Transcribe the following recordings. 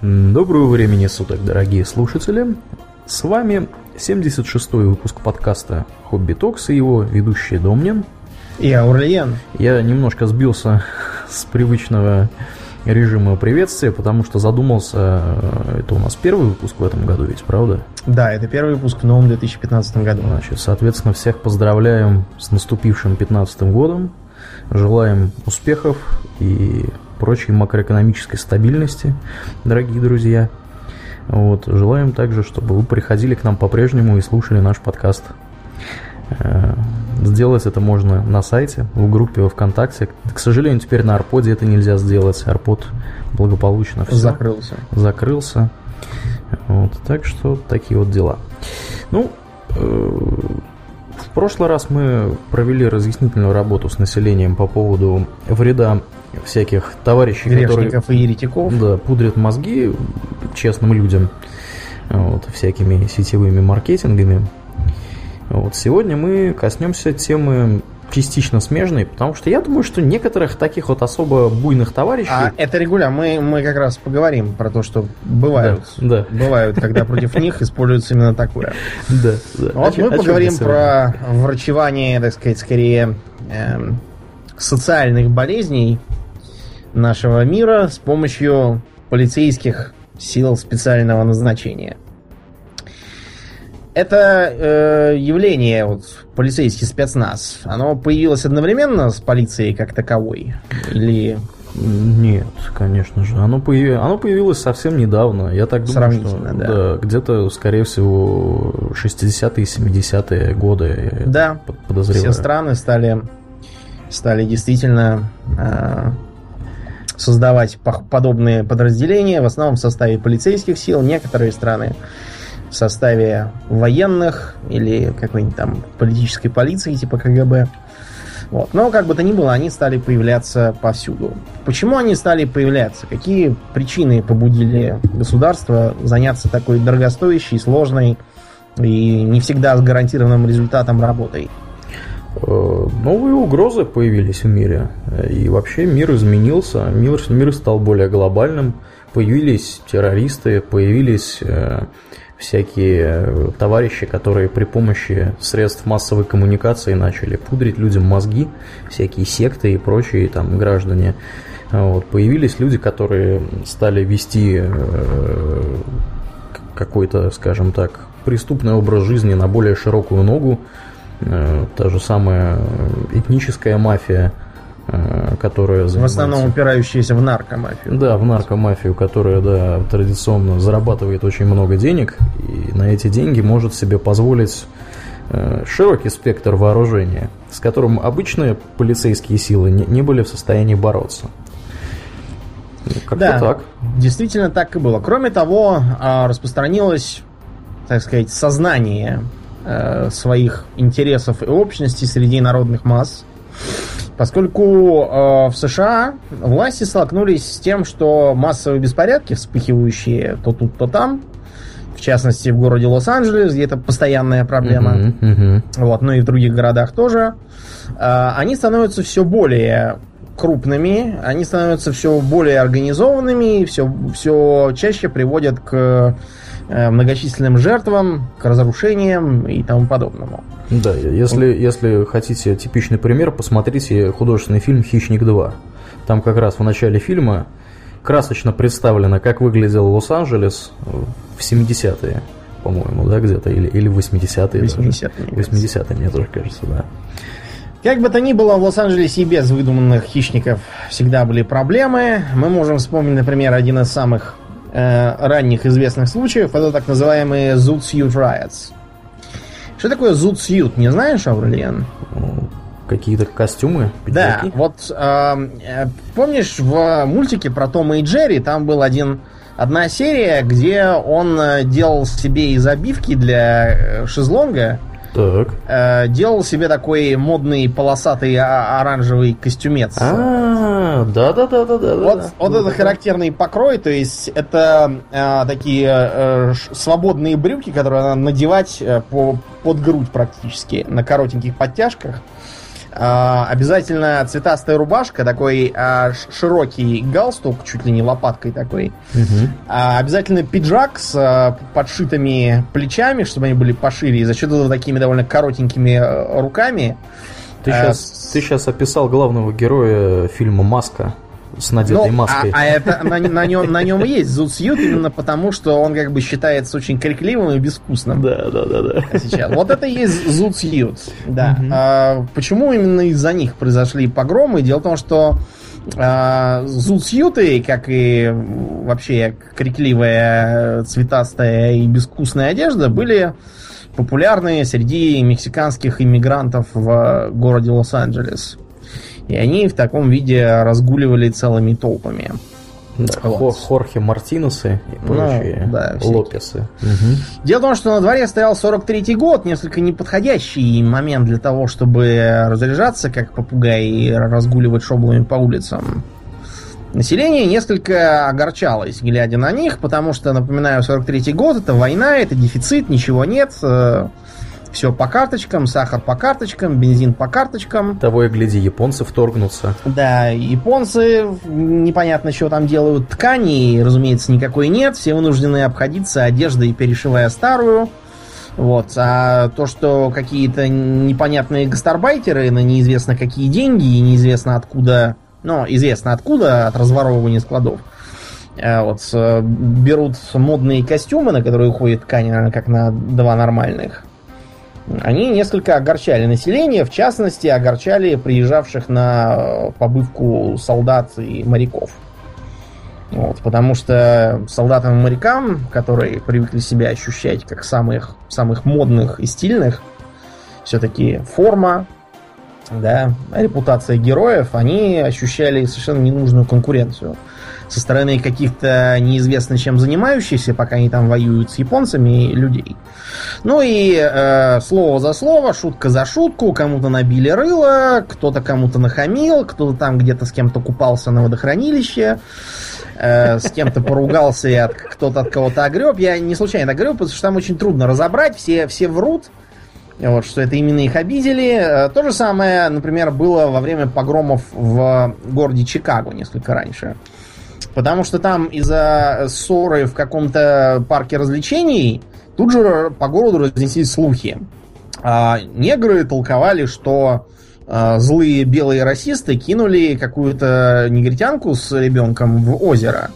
Доброго времени суток, дорогие слушатели. С вами 76-й выпуск подкаста «Хобби Токс» и его ведущий Домнин. И Аурлиен. Я немножко сбился с привычного режима приветствия, потому что задумался, э, это у нас первый выпуск в этом году ведь, правда? Да, это первый выпуск в новом 2015 году. Значит, соответственно, всех поздравляем с наступившим 2015 годом, желаем успехов и прочей макроэкономической стабильности, дорогие друзья. Вот. Желаем также, чтобы вы приходили к нам по-прежнему и слушали наш подкаст. Э, сделать это можно на сайте, в группе во ВКонтакте. К сожалению, теперь на Арподе это нельзя сделать. Арпод благополучно все. Закрылся. Закрылся. Вот. Так что такие вот дела. Ну, э, прошлый раз мы провели разъяснительную работу с населением по поводу вреда всяких товарищей, Грешников которые, и еретиков. Да, пудрят мозги честным людям вот, всякими сетевыми маркетингами. Вот, сегодня мы коснемся темы частично смежной, потому что я думаю, что некоторых таких вот особо буйных товарищей... А это регулярно. Мы, мы как раз поговорим про то, что бывают, да, да. бывают, когда против них используется именно такое. Да, да. Вот мы поговорим про врачевание, так сказать, скорее эм, социальных болезней нашего мира с помощью полицейских сил специального назначения. Это э, явление, вот, полицейский спецназ, оно появилось одновременно с полицией как таковой? Или... Нет, конечно же. Оно, появ... оно появилось совсем недавно. Я так думаю, что да. Да, где-то, скорее всего, 60-е, 70-е годы. Да, подозреваю. все страны стали, стали действительно э, создавать подобные подразделения, в основном в составе полицейских сил, некоторые страны в составе военных или какой-нибудь там политической полиции типа КГБ. Вот. Но как бы то ни было, они стали появляться повсюду. Почему они стали появляться? Какие причины побудили государство заняться такой дорогостоящей, сложной и не всегда с гарантированным результатом работой? Э, новые угрозы появились в мире. И вообще мир изменился, мир, мир стал более глобальным. Появились террористы, появились э, всякие товарищи, которые при помощи средств массовой коммуникации начали пудрить людям мозги, всякие секты и прочие там граждане. Вот. Появились люди, которые стали вести э, какой-то, скажем так, преступный образ жизни на более широкую ногу, Э, та же самая этническая мафия, э, которая занимается... В основном упирающаяся в наркомафию. Да, в наркомафию, которая, да, традиционно зарабатывает очень много денег, и на эти деньги может себе позволить э, широкий спектр вооружения, с которым обычные полицейские силы не, не были в состоянии бороться. Ну, как-то да, так. Действительно так и было. Кроме того, а, распространилось, так сказать, сознание Э, своих интересов и общности среди народных масс. Поскольку э, в США власти столкнулись с тем, что массовые беспорядки, вспыхивающие то тут, то там, в частности в городе Лос-Анджелес, где это постоянная проблема, uh-huh, uh-huh. вот, ну и в других городах тоже, э, они становятся все более крупными, они становятся все более организованными и все, все чаще приводят к многочисленным жертвам, к разрушениям и тому подобному. Да, если, если хотите типичный пример, посмотрите художественный фильм «Хищник 2». Там как раз в начале фильма красочно представлено, как выглядел Лос-Анджелес в 70-е, по-моему, да, где-то, или, или 80-е. 80-е. 80-е, мне тоже кажется, да. Как бы то ни было, в Лос-Анджелесе и без выдуманных хищников всегда были проблемы. Мы можем вспомнить, например, один из самых э, ранних известных случаев, это так называемые Zoot Suit Riots. Что такое Zoot Suit, не знаешь, Аурлиен? Какие-то костюмы? Пиджаки? Да, вот э, э, помнишь в мультике про Тома и Джерри там был один одна серия, где он э, делал себе из обивки для э, шезлонга так. Э, делал себе такой модный полосатый оранжевый костюмец. А, да, да, да, да, да. Вот, да, вот да, это да. характерный покрой, то есть это э, такие э, свободные брюки, которые надо надевать э, по, под грудь практически на коротеньких подтяжках. А, обязательно цветастая рубашка, такой а, широкий галстук, чуть ли не лопаткой такой. Угу. А, обязательно пиджак с а, подшитыми плечами, чтобы они были пошире, и за счет этого такими довольно коротенькими а, руками. Ты сейчас, ты сейчас описал главного героя фильма Маска с надетой ну, маской. А, а это на, на, нем, на нем есть зудсьют именно потому, что он как бы считается очень крикливым и безвкусным. Да, да, да, да. Сейчас. Вот это и есть зудсьют. Да. Угу. А, почему именно из-за них произошли погромы? Дело в том, что а, зудсьюты, как и вообще крикливая, цветастая и безвкусная одежда, были популярны среди мексиканских иммигрантов в городе Лос-Анджелес. И они в таком виде разгуливали целыми толпами. Да, вот. Хорхе Мартинесы и ну, прочие ну, да, Лопесы. Угу. Дело в том, что на дворе стоял 43-й год, несколько неподходящий момент для того, чтобы разряжаться, как попугай, и разгуливать шоблами по улицам. Население несколько огорчалось, глядя на них, потому что, напоминаю, 43-й год, это война, это дефицит, ничего нет, э, все по карточкам, сахар по карточкам, бензин по карточкам. Того и гляди, японцы вторгнутся. Да, японцы непонятно, что там делают. Ткани, разумеется, никакой нет. Все вынуждены обходиться одеждой, перешивая старую. Вот. А то, что какие-то непонятные гастарбайтеры на неизвестно какие деньги и неизвестно откуда, ну, известно откуда, от разворовывания складов, э, вот, берут модные костюмы, на которые уходит ткань, наверное, как на два нормальных, они несколько огорчали население, в частности, огорчали приезжавших на э, побывку солдат и моряков. Вот, потому что солдатам и морякам, которые привыкли себя ощущать как самых, самых модных и стильных, все-таки форма, да, репутация героев, они ощущали совершенно ненужную конкуренцию со стороны каких-то неизвестно чем занимающихся, пока они там воюют с японцами, людей. Ну и э, слово за слово, шутка за шутку, кому-то набили рыло, кто-то кому-то нахамил, кто-то там где-то с кем-то купался на водохранилище, э, с кем-то поругался и от, кто-то от кого-то огреб. Я не случайно огреб, потому что там очень трудно разобрать, все, все врут. Вот, что это именно их обидели. Э, то же самое, например, было во время погромов в городе Чикаго несколько раньше. Потому что там из-за ссоры в каком-то парке развлечений тут же по городу разнеслись слухи. А негры толковали, что а, злые белые расисты кинули какую-то негритянку с ребенком в озеро.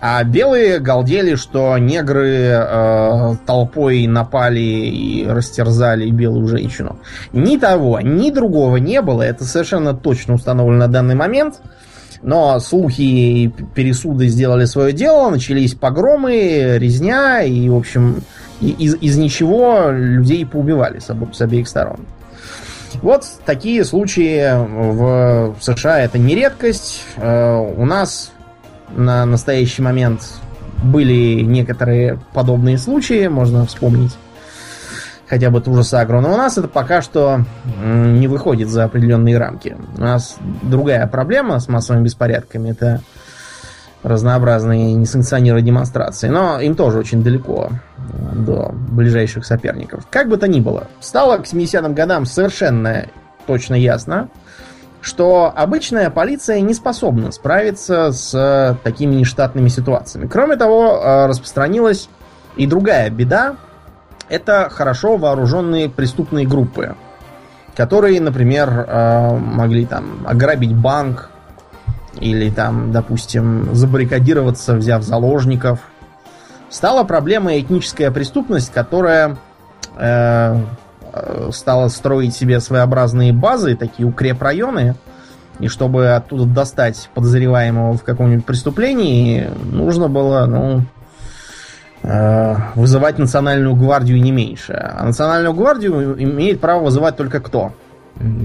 А белые галдели, что негры э, толпой напали и растерзали белую женщину. Ни того, ни другого не было. Это совершенно точно установлено на данный момент. Но слухи и пересуды сделали свое дело, начались погромы, резня, и, в общем, из, из ничего людей поубивали с, с обеих сторон. Вот такие случаи в США это не редкость. Э, у нас на настоящий момент были некоторые подобные случаи, можно вспомнить хотя бы ту же Сагру. Но у нас это пока что не выходит за определенные рамки. У нас другая проблема с массовыми беспорядками. Это разнообразные несанкционированные демонстрации. Но им тоже очень далеко до ближайших соперников. Как бы то ни было, стало к 70-м годам совершенно точно ясно, что обычная полиция не способна справиться с такими нештатными ситуациями. Кроме того, э, распространилась и другая беда, это хорошо вооруженные преступные группы, которые, например, э, могли там ограбить банк или там, допустим, забаррикадироваться, взяв заложников. Стала проблема этническая преступность, которая э, э, стала строить себе своеобразные базы, такие укрепрайоны, и чтобы оттуда достать подозреваемого в каком-нибудь преступлении, нужно было, ну, вызывать национальную гвардию не меньше. А национальную гвардию имеет право вызывать только кто?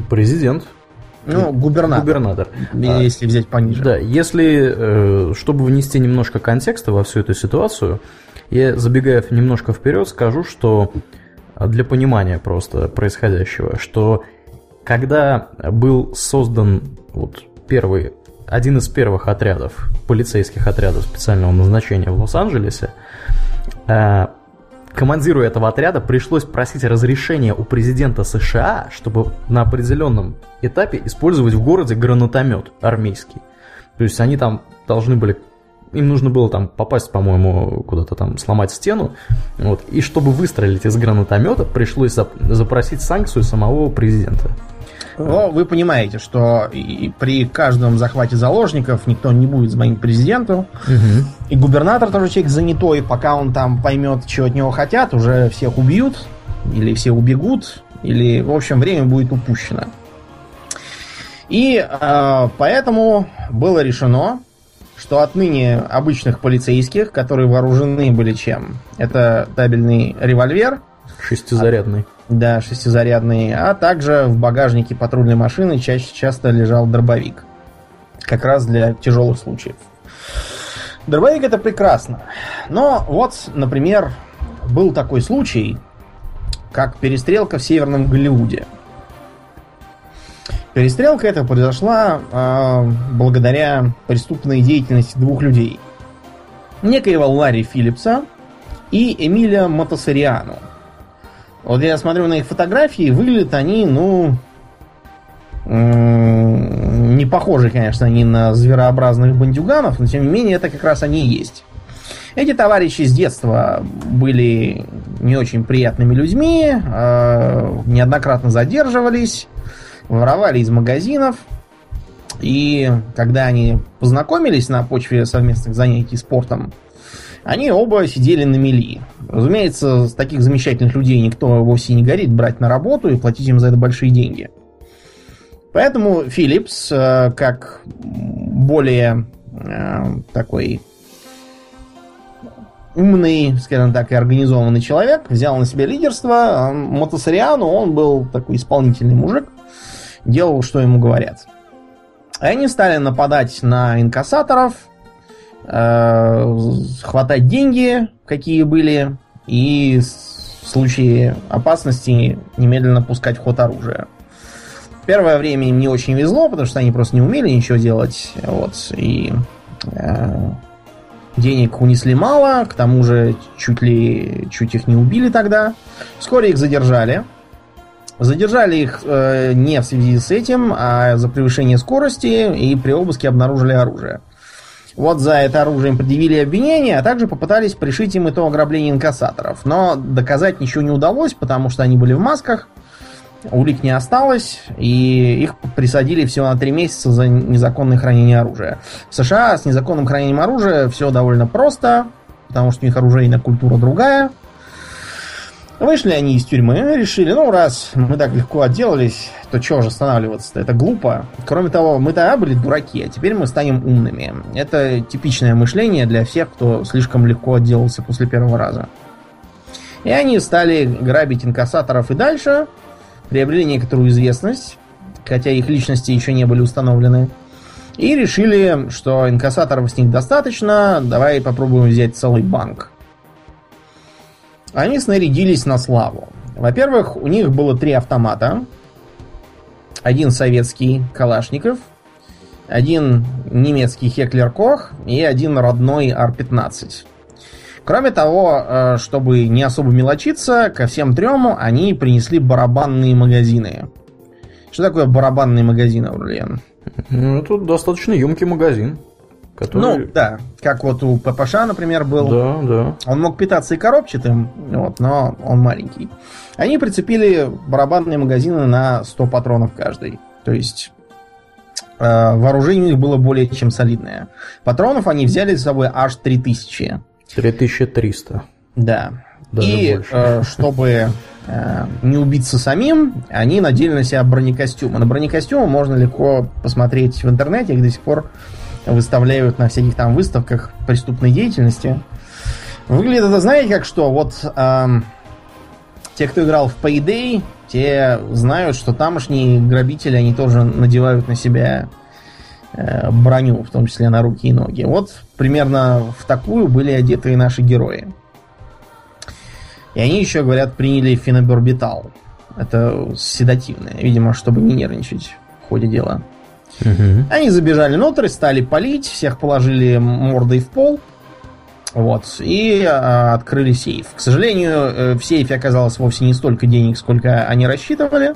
Президент. Ну, губернатор. Губернатор. Если взять пониже. Да, если, э, чтобы внести немножко контекста во всю эту ситуацию, я, забегая немножко вперед, скажу, что для понимания просто происходящего, что когда был создан вот первый, один из первых отрядов, полицейских отрядов специального назначения в Лос-Анджелесе, Э, командиру этого отряда пришлось просить разрешения у президента США, чтобы на определенном этапе использовать в городе гранатомет армейский. То есть они там должны были им нужно было там попасть, по-моему, куда-то там сломать стену. Вот, и чтобы выстрелить из гранатомета, пришлось запросить санкцию самого президента. Но вы понимаете, что при каждом захвате заложников никто не будет звонить президенту. Угу. И губернатор тоже человек занятой, пока он там поймет, чего от него хотят, уже всех убьют, или все убегут, или, в общем, время будет упущено. И э, поэтому было решено, что отныне обычных полицейских, которые вооружены были чем? Это табельный револьвер. Шестизарядный. Да, шестизарядный. А также в багажнике патрульной машины чаще часто лежал дробовик. Как раз для тяжелых случаев. Дробовик это прекрасно. Но вот, например, был такой случай, как перестрелка в Северном Голливуде. Перестрелка эта произошла э, благодаря преступной деятельности двух людей. Некоего Ларри Филлипса и Эмиля Мотосариану. Вот я смотрю на их фотографии, выглядят они, ну, не похожи, конечно, они на зверообразных бандюганов, но тем не менее это как раз они и есть. Эти товарищи с детства были не очень приятными людьми, э, неоднократно задерживались, воровали из магазинов. И когда они познакомились на почве совместных занятий спортом, они оба сидели на мели. Разумеется, с таких замечательных людей никто вовсе не горит брать на работу и платить им за это большие деньги. Поэтому Philips, э, как более э, такой умный, скажем так, и организованный человек, взял на себя лидерство. Мотосариану он был такой исполнительный мужик, делал, что ему говорят. Они стали нападать на инкассаторов, э, хватать деньги, какие были, и в случае опасности немедленно пускать в ход оружие. Первое время им не очень везло, потому что они просто не умели ничего делать. Вот, и э, денег унесли мало, к тому же чуть ли чуть их не убили тогда. Вскоре их задержали. Задержали их э, не в связи с этим, а за превышение скорости и при обыске обнаружили оружие. Вот за это оружие им предъявили обвинение, а также попытались пришить им это ограбление инкассаторов. Но доказать ничего не удалось, потому что они были в масках, улик не осталось, и их присадили всего на три месяца за незаконное хранение оружия. В США с незаконным хранением оружия все довольно просто, потому что у них оружейная культура другая – Вышли они из тюрьмы, решили, ну, раз мы так легко отделались, то чего же останавливаться-то? Это глупо. Кроме того, мы тогда были дураки, а теперь мы станем умными. Это типичное мышление для всех, кто слишком легко отделался после первого раза. И они стали грабить инкассаторов и дальше, приобрели некоторую известность, хотя их личности еще не были установлены. И решили, что инкассаторов с них достаточно, давай попробуем взять целый банк. Они снарядились на славу. Во-первых, у них было три автомата. Один советский Калашников, один немецкий Хеклер Кох и один родной Ар-15. Кроме того, э, чтобы не особо мелочиться, ко всем трем они принесли барабанные магазины. Что такое барабанные магазины, Аурлиен? Ну, это достаточно емкий магазин. Который... Ну, да, как вот у ППШ, например, был. Да, да. Он мог питаться и коробчатым, вот, но он маленький. Они прицепили барабанные магазины на 100 патронов каждый. То есть э, вооружение у них было более чем солидное. Патронов они взяли с собой аж 3000. 3300. Да. Даже и э, чтобы э, не убиться самим, они надели на себя бронекостюмы. На бронекостюмы можно легко посмотреть в интернете, их до сих пор выставляют на всяких там выставках преступной деятельности. Выглядит это, знаете, как что? Вот эм, те, кто играл в Payday, те знают, что тамошние грабители, они тоже надевают на себя э, броню, в том числе на руки и ноги. Вот примерно в такую были одеты и наши герои. И они еще, говорят, приняли феноборбитал. Это седативное, видимо, чтобы не нервничать в ходе дела. Угу. Они забежали внутрь, стали палить, всех положили мордой в пол. Вот. И а, открыли сейф. К сожалению, э, в сейфе оказалось вовсе не столько денег, сколько они рассчитывали,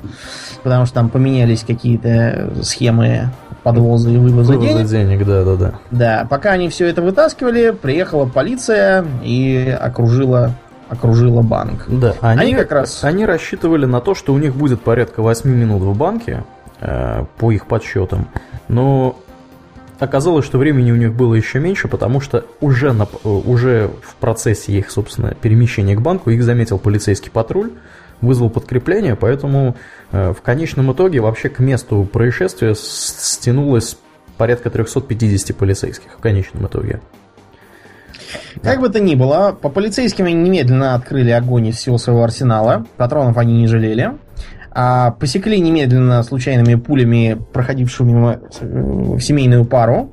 потому что там поменялись какие-то схемы подвоза и вывоза, вывоза денег. денег. Да, да, да. Да, пока они все это вытаскивали, приехала полиция и окружила окружила банк. Да, они, они как раз... Они рассчитывали на то, что у них будет порядка 8 минут в банке, по их подсчетам. Но Оказалось, что времени у них было еще меньше, потому что уже, на, уже в процессе их, собственно, перемещения к банку их заметил полицейский патруль, вызвал подкрепление, поэтому э, в конечном итоге вообще к месту происшествия стянулось порядка 350 полицейских в конечном итоге. Как бы то ни было, по полицейским они немедленно открыли огонь из всего своего арсенала. Патронов они не жалели а посекли немедленно случайными пулями, проходившую мимо э, семейную пару.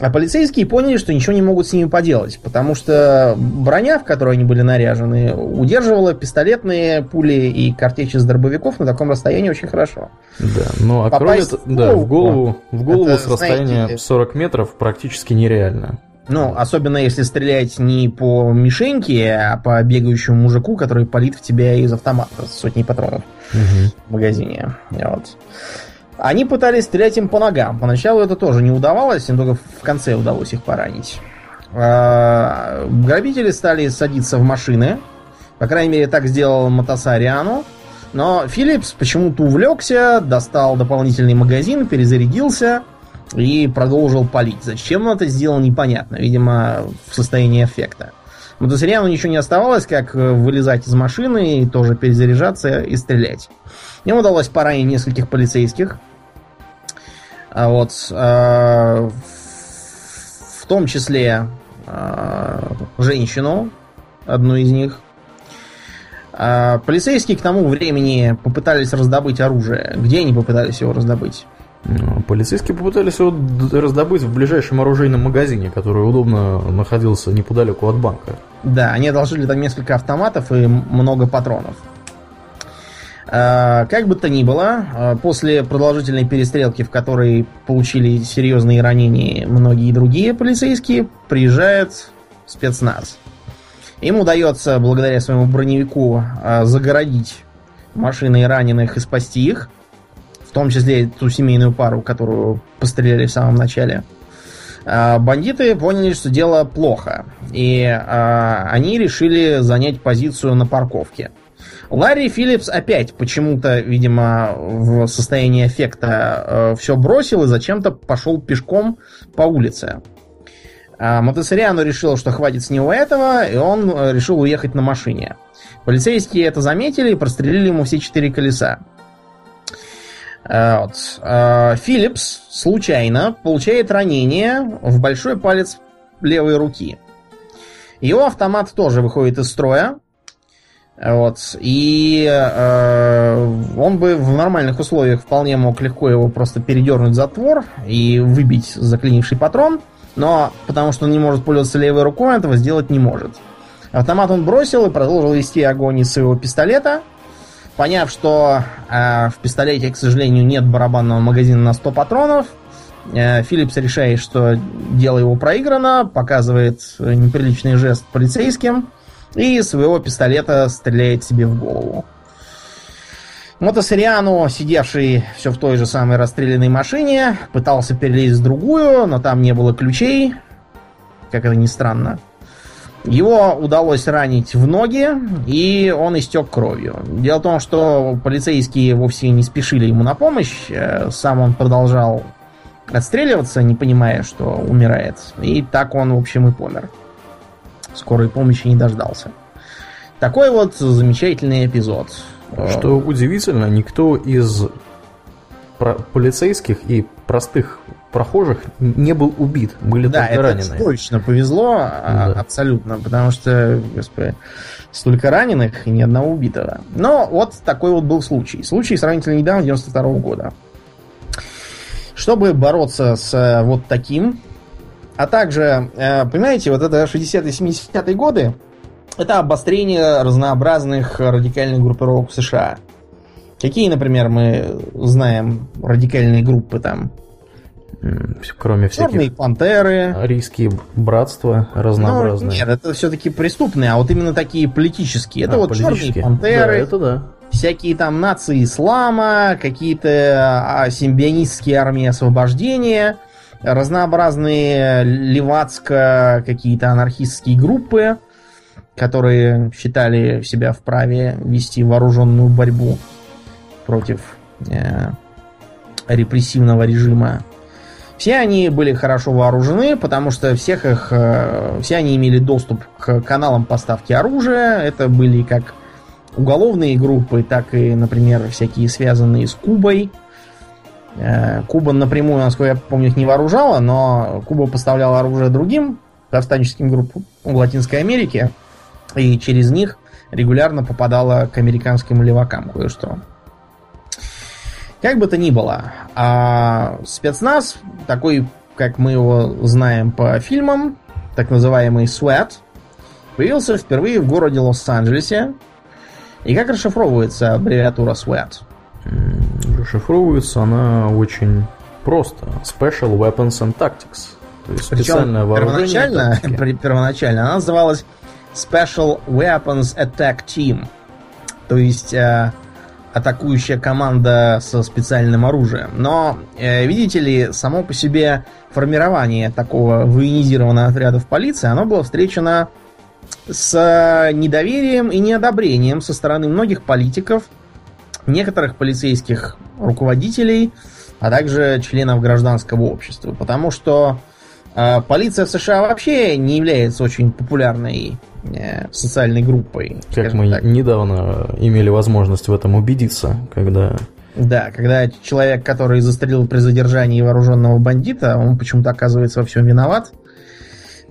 А полицейские поняли, что ничего не могут с ними поделать, потому что броня, в которой они были наряжены, удерживала пистолетные пули и картечи с дробовиков на таком расстоянии очень хорошо. Да, ну а кроме того, да, в голову, в голову это, с расстояния знаете, 40 метров практически нереально. Ну, особенно если стрелять не по мишеньке, а по бегающему мужику, который палит в тебя из автомата с сотней патронов угу. в магазине. Вот. Они пытались стрелять им по ногам. Поначалу это тоже не удавалось, им только в конце удалось их поранить. А, грабители стали садиться в машины. По крайней мере, так сделал Мотосариану. Но Филлипс почему-то увлекся, достал дополнительный магазин, перезарядился и продолжил палить. Зачем он это сделал, непонятно. Видимо, в состоянии эффекта. Мотосериану ничего не оставалось, как э, вылезать из машины и тоже перезаряжаться и стрелять. Ему удалось поранить нескольких полицейских. А вот, э, в том числе э, женщину, одну из них. Э, полицейские к тому времени попытались раздобыть оружие. Где они попытались его раздобыть? Ну, полицейские попытались его раздобыть в ближайшем оружейном магазине, который удобно находился неподалеку от банка. Да, они одолжили там несколько автоматов и много патронов. А, как бы то ни было, а, после продолжительной перестрелки, в которой получили серьезные ранения многие другие полицейские, приезжает спецназ. Им удается, благодаря своему броневику, загородить машины раненых и спасти их – в том числе ту семейную пару, которую постреляли в самом начале. А, бандиты поняли, что дело плохо, и а, они решили занять позицию на парковке. Ларри Филлипс опять почему-то, видимо, в состоянии эффекта э, все бросил и зачем-то пошел пешком по улице. А Мотосериану решил, что хватит с него этого, и он э, решил уехать на машине. Полицейские это заметили и прострелили ему все четыре колеса. Э, вот. Э, Филлипс случайно получает ранение в большой палец левой руки. Его автомат тоже выходит из строя. Вот. И э, он бы в нормальных условиях вполне мог легко его просто передернуть затвор и выбить заклинивший патрон. Но потому что он не может пользоваться левой рукой, этого сделать не может. Автомат он бросил и продолжил вести огонь из своего пистолета. Поняв, что э, в пистолете, к сожалению, нет барабанного магазина на 100 патронов, э, Филлипс решает, что дело его проиграно, показывает неприличный жест полицейским и своего пистолета стреляет себе в голову. Мотосериану, сидевший все в той же самой расстрелянной машине, пытался перелезть в другую, но там не было ключей, как это ни странно. Его удалось ранить в ноги, и он истек кровью. Дело в том, что полицейские вовсе не спешили ему на помощь. Э, сам он продолжал отстреливаться, не понимая, что умирает. И так он, в общем, и помер. Скорой помощи не дождался. Такой вот замечательный эпизод. Что удивительно, никто из полицейских и простых прохожих не был убит, были да, только это ранены. точно повезло, а, да. абсолютно, потому что, господи, столько раненых и ни одного убитого. Но вот такой вот был случай. Случай сравнительно недавно, 92 -го года. Чтобы бороться с э, вот таким, а также, э, понимаете, вот это 60-70-е годы, это обострение разнообразных радикальных группировок в США. Какие, например, мы знаем радикальные группы там? Кроме всяких... Черные пантеры. Арийские братства разнообразные. Ну, нет, это все-таки преступные, а вот именно такие политические. Это а, вот черные пантеры. Да, это да. Всякие там нации ислама, какие-то а, симбионистские армии освобождения, разнообразные левацко какие-то анархистские группы, которые считали себя вправе вести вооруженную борьбу против э, репрессивного режима все они были хорошо вооружены, потому что всех их, э, все они имели доступ к каналам поставки оружия. Это были как уголовные группы, так и, например, всякие связанные с Кубой. Э, Куба напрямую, насколько я помню, их не вооружала, но Куба поставляла оружие другим повстанческим группам в Латинской Америке, и через них регулярно попадала к американским левакам кое-что. Как бы то ни было, а спецназ, такой, как мы его знаем по фильмам, так называемый SWAT, появился впервые в городе Лос-Анджелесе. И как расшифровывается аббревиатура SWAT? Расшифровывается она очень просто. Special Weapons and Tactics. То есть специальное вооружение. Первоначально, первоначально она называлась Special Weapons Attack Team. То есть э, атакующая команда со специальным оружием. Но, э, видите ли, само по себе формирование такого военизированного отряда в полиции, оно было встречено с недоверием и неодобрением со стороны многих политиков, некоторых полицейских руководителей, а также членов гражданского общества. Потому что э, полиция в США вообще не является очень популярной Э, социальной группой. Как мы так. недавно имели возможность в этом убедиться, когда... Да, когда человек, который застрелил при задержании вооруженного бандита, он почему-то оказывается во всем виноват.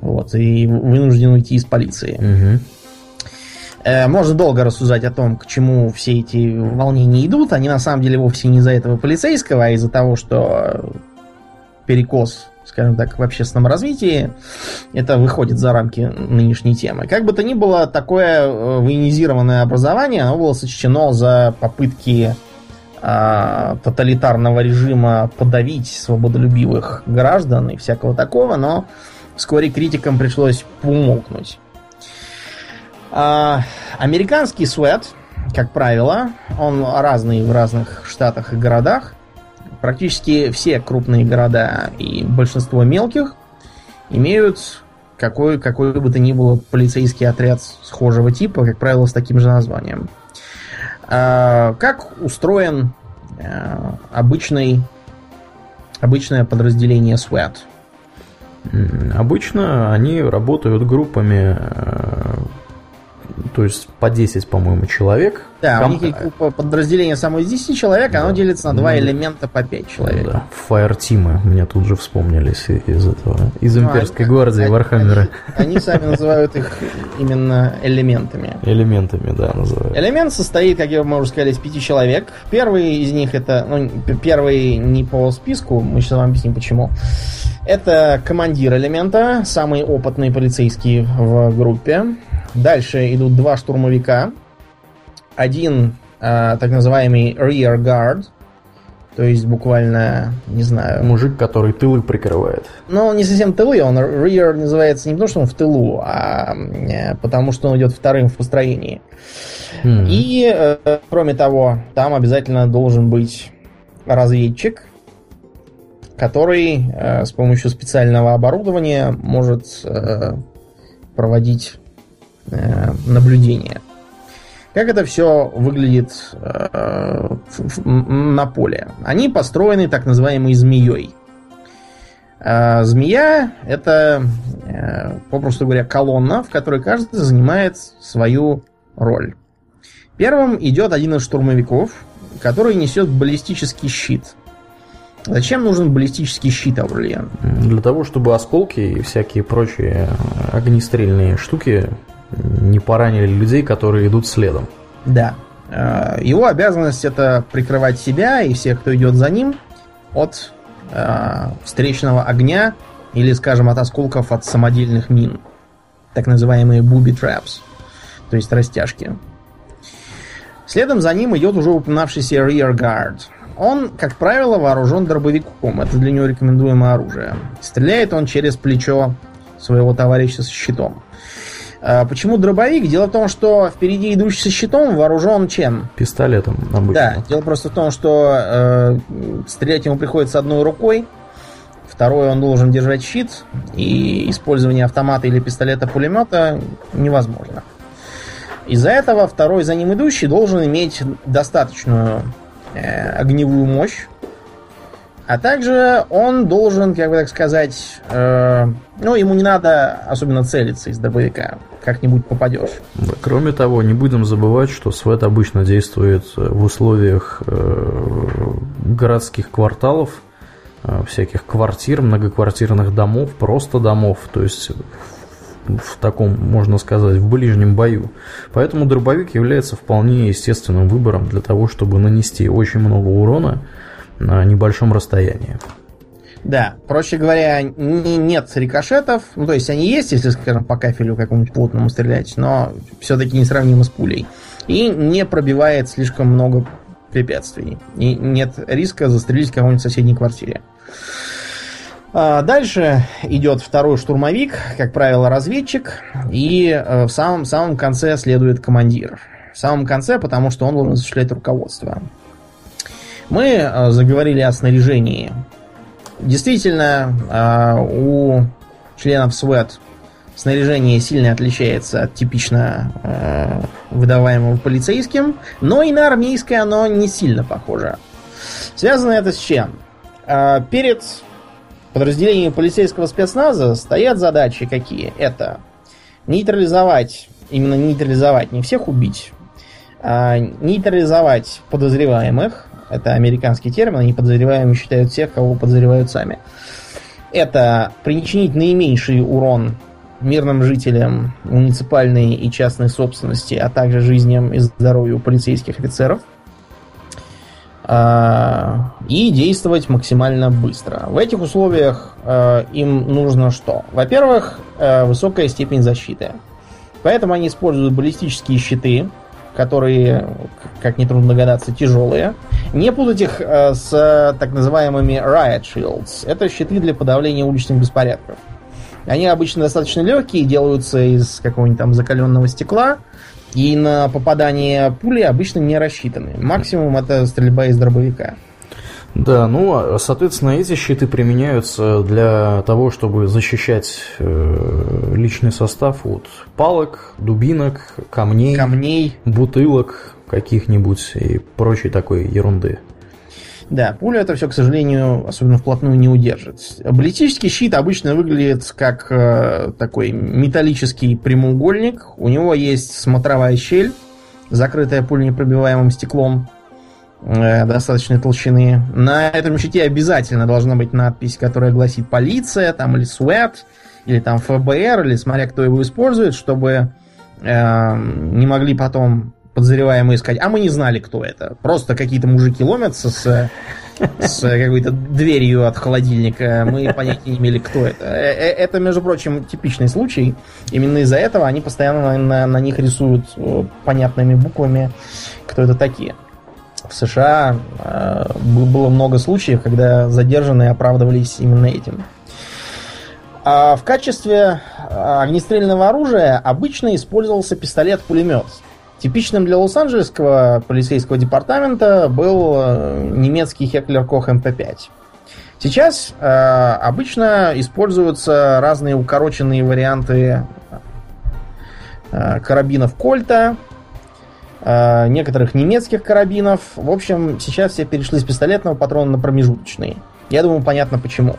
Вот, и вынужден уйти из полиции. Угу. Можно долго рассуждать о том, к чему все эти волнения идут. Они на самом деле вовсе не из-за этого полицейского, а из-за того, что перекос скажем так, в общественном развитии. Это выходит за рамки нынешней темы. Как бы то ни было, такое э, военизированное образование, оно было сочтено за попытки э, тоталитарного режима подавить свободолюбивых граждан и всякого такого, но вскоре критикам пришлось поумолкнуть. А, американский свет, как правило, он разный в разных штатах и городах. Практически все крупные города и большинство мелких имеют какой, какой бы то ни было полицейский отряд схожего типа, как правило, с таким же названием. А, как устроен а, обычный, обычное подразделение SWAT? Обычно они работают группами а, то есть по 10, по-моему, человек. Да, Ком... у них подразделение само из 10 человек, да. оно делится на два ну, элемента по 5 человек. Да, fire team ы мне тут же вспомнились из этого, из ну, имперской они, гвардии они, Вархаммера. Они, они сами называют их именно элементами. Элементами, да, называют. Элемент состоит, как я уже сказал, из пяти человек. Первый из них это, ну, первый не по списку, мы сейчас вам объясним почему. Это командир элемента, самый опытный полицейский в группе. Дальше идут два штурмовика. Один э, так называемый rear guard, то есть буквально, не знаю... Мужик, который тылы прикрывает. Ну, не совсем тылы, он rear называется не потому, что он в тылу, а э, потому, что он идет вторым в построении. Mm-hmm. И, э, кроме того, там обязательно должен быть разведчик, который э, с помощью специального оборудования может э, проводить наблюдения. Как это все выглядит э, на поле? Они построены так называемой змеей. Э, змея это, э, попросту говоря, колонна, в которой каждый занимает свою роль. Первым идет один из штурмовиков, который несет баллистический щит. Зачем нужен баллистический щит, Аурлиен? Для того, чтобы осколки и всякие прочие огнестрельные штуки не поранили людей, которые идут следом. Да. Э, его обязанность это прикрывать себя и всех, кто идет за ним, от э, встречного огня или, скажем, от осколков от самодельных мин. Так называемые booby traps, то есть растяжки. Следом за ним идет уже упоминавшийся Rear Guard. Он, как правило, вооружен дробовиком. Это для него рекомендуемое оружие. Стреляет он через плечо своего товарища с щитом. А почему дробовик? Дело в том, что впереди идущий со щитом вооружен чем? Пистолетом обычно. Да, дело просто в том, что э, стрелять ему приходится одной рукой, второй он должен держать щит, и использование автомата или пистолета-пулемета невозможно. Из-за этого второй за ним идущий должен иметь достаточную э, огневую мощь, а также он должен, как бы так сказать, э, ну, ему не надо особенно целиться из дробовика. Как-нибудь попадешь. Кроме того, не будем забывать, что СВЭТ обычно действует в условиях э, городских кварталов, э, всяких квартир, многоквартирных домов, просто домов, то есть в таком, можно сказать, в ближнем бою. Поэтому дробовик является вполне естественным выбором для того, чтобы нанести очень много урона на небольшом расстоянии. Да, проще говоря, не, нет рикошетов, ну то есть они есть, если, скажем, по кафелю какому-нибудь плотному стрелять, но все-таки несравнимо с пулей. И не пробивает слишком много препятствий. И нет риска застрелить кого-нибудь в соседней квартире. А дальше идет второй штурмовик, как правило, разведчик, и э, в самом, самом конце следует командир. В самом конце, потому что он должен осуществлять руководство. Мы э, заговорили о снаряжении. Действительно, э, у членов СВЭТ снаряжение сильно отличается от типично э, выдаваемого полицейским, но и на армейское оно не сильно похоже. Связано это с чем? Перед подразделением полицейского спецназа стоят задачи какие? Это нейтрализовать, именно нейтрализовать, не всех убить, а нейтрализовать подозреваемых, это американский термин, они подозреваемыми считают тех, кого подозревают сами. Это причинить наименьший урон мирным жителям муниципальной и частной собственности, а также жизням и здоровью полицейских офицеров. А, и действовать максимально быстро. В этих условиях а, им нужно что? Во-первых, а, высокая степень защиты. Поэтому они используют баллистические щиты, которые, как нетрудно догадаться, тяжелые. Не путать их э, с так называемыми riot shields. Это щиты для подавления уличных беспорядков. Они обычно достаточно легкие, делаются из какого-нибудь там закаленного стекла, и на попадание пули обычно не рассчитаны. Максимум это стрельба из дробовика. Да, ну, а, соответственно, эти щиты применяются для того, чтобы защищать э, личный состав от палок, дубинок, камней, камней, бутылок каких-нибудь и прочей такой ерунды. Да, пуля это все, к сожалению, особенно вплотную не удержит. Баллистический щит обычно выглядит как э, такой металлический прямоугольник. У него есть смотровая щель, закрытая пуленепробиваемым стеклом достаточной толщины. На этом щите обязательно должна быть надпись, которая гласит полиция, там или СУЭТ, или там ФБР, или смотря кто его использует, чтобы э, не могли потом подозреваемые сказать, а мы не знали, кто это. Просто какие-то мужики ломятся с, с какой-то дверью от холодильника. Мы понятия не имели, кто это. Э, э, это, между прочим, типичный случай. Именно из-за этого они постоянно на, на них рисуют понятными буквами, кто это такие в США э, было много случаев, когда задержанные оправдывались именно этим. А в качестве э, огнестрельного оружия обычно использовался пистолет-пулемет. Типичным для Лос-Анджелесского полицейского департамента был э, немецкий Хеклер Кох МП-5. Сейчас э, обычно используются разные укороченные варианты э, карабинов Кольта, некоторых немецких карабинов. В общем, сейчас все перешли с пистолетного патрона на промежуточные. Я думаю, понятно почему.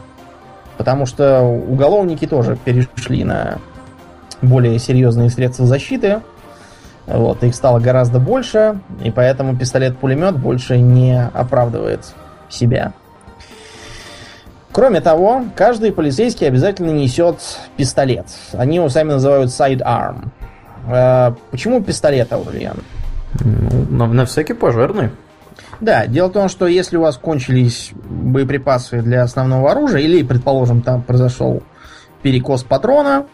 Потому что уголовники тоже перешли на более серьезные средства защиты. Вот, их стало гораздо больше, и поэтому пистолет-пулемет больше не оправдывает себя. Кроме того, каждый полицейский обязательно несет пистолет. Они его сами называют sidearm. Э, почему пистолет, Аурлиан? Ну, на, на всякий пожарный. Да, дело в том, что если у вас кончились боеприпасы для основного оружия, или, предположим, там произошел перекос патрона,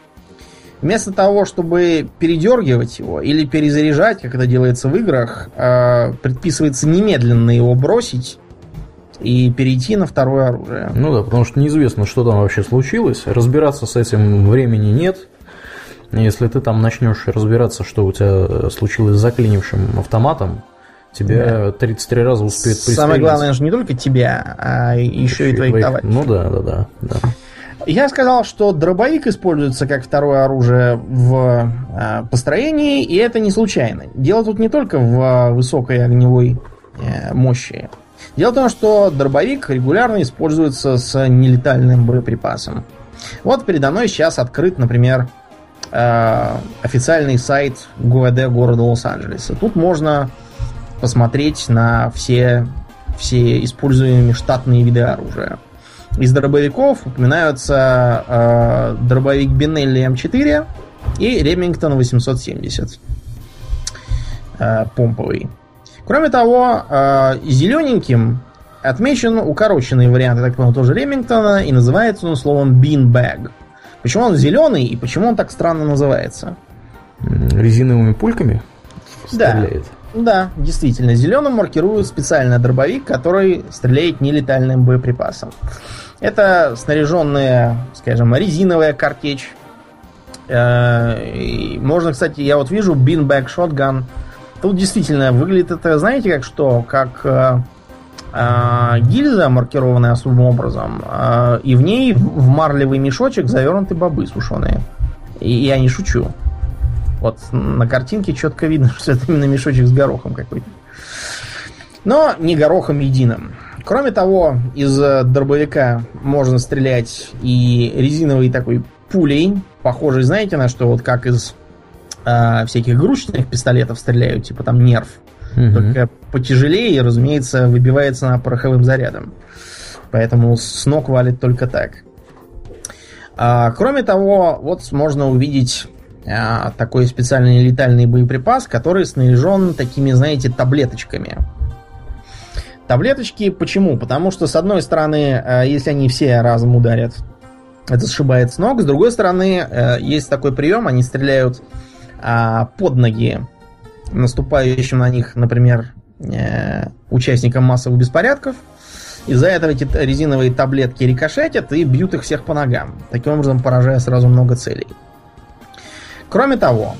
Вместо того, чтобы передергивать его или перезаряжать, как это делается в играх, э, предписывается немедленно его бросить и перейти на второе оружие. Ну да, потому что неизвестно, что там вообще случилось. Разбираться с этим времени нет. Если ты там начнешь разбираться, что у тебя случилось с заклинившим автоматом, тебя да. 33 раза успеют пристрелить. Самое главное же не только тебя, а еще, еще и твоих, твоих товарищей. Ну да, да, да, да. Я сказал, что дробовик используется как второе оружие в э, построении, и это не случайно. Дело тут не только в высокой огневой э, мощи. Дело в том, что дробовик регулярно используется с нелетальным боеприпасом. Вот передо мной сейчас открыт, например, э, официальный сайт ГУВД города Лос-Анджелеса. Тут можно посмотреть на все, все используемые штатные виды оружия. Из дробовиков упоминаются э, дробовик Бенелли М4 и Ремингтон 870 э, помповый. Кроме того, э, зелененьким отмечен укороченный вариант, я так понял, тоже Ремингтона, и называется он словом Beanbag. Почему он зеленый и почему он так странно называется? Резиновыми пульками стреляет? Да, да, действительно. Зеленым маркируют специальный дробовик, который стреляет нелетальным боеприпасом. Это снаряженная, скажем, резиновая картечь. Э, можно, кстати, я вот вижу Beanbag Shotgun. Тут действительно выглядит это, знаете, как что? Как э, гильза, маркированная особым образом, и в ней в марлевый мешочек завернуты бобы сушеные. И я не шучу. Вот на картинке четко видно, что это именно мешочек с горохом какой-то. Но не горохом единым. Кроме того, из э, дробовика можно стрелять и резиновой такой пулей, похожей, знаете, на что, вот как из э, всяких игрушечных пистолетов стреляют, типа там нерв. Только потяжелее и, разумеется, выбивается на пороховым зарядом. Поэтому с ног валит только так. А, кроме того, вот можно увидеть а, такой специальный летальный боеприпас, который снаряжен такими, знаете, таблеточками. Таблеточки почему? Потому что, с одной стороны, э, если они все разом ударят, это сшибает с ног. С другой стороны, э, есть такой прием, они стреляют а, под ноги наступающим на них, например, э, участникам массовых беспорядков. Из-за этого эти резиновые таблетки рикошетят и бьют их всех по ногам. Таким образом, поражая сразу много целей. Кроме того,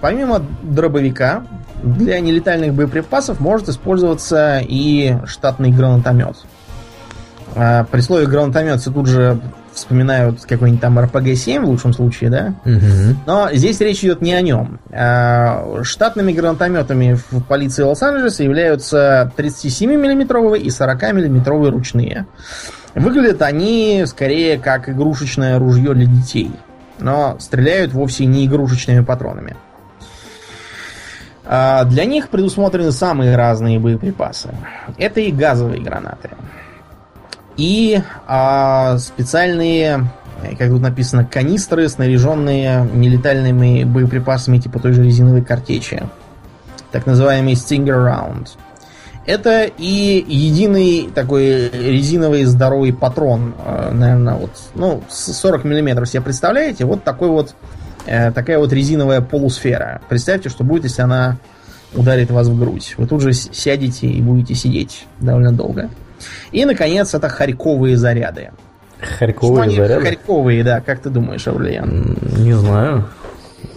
помимо дробовика, для нелетальных боеприпасов может использоваться и штатный гранатомет. А, при слове гранатомет все тут же вспоминают какой-нибудь там RPG-7 в лучшем случае, да? Угу. Но здесь речь идет не о нем. А, штатными гранатометами в полиции Лос-Анджелеса являются 37-мм и 40-мм ручные. Выглядят они скорее как игрушечное ружье для детей. Но стреляют вовсе не игрушечными патронами. А, для них предусмотрены самые разные боеприпасы. Это и газовые гранаты, и а, специальные, как тут написано, канистры, снаряженные нелетальными боеприпасами типа той же резиновой картечи. Так называемый Stinger Round. Это и единый такой резиновый здоровый патрон, а, наверное, вот, ну, 40 миллиметров себе представляете? Вот такой вот Э, такая вот резиновая полусфера. Представьте, что будет, если она ударит вас в грудь. Вы тут же сядете и будете сидеть довольно долго. И, наконец, это харьковые заряды. Харьковые что заряды? Харьковые, да. Как ты думаешь, Аурлиан? Не знаю.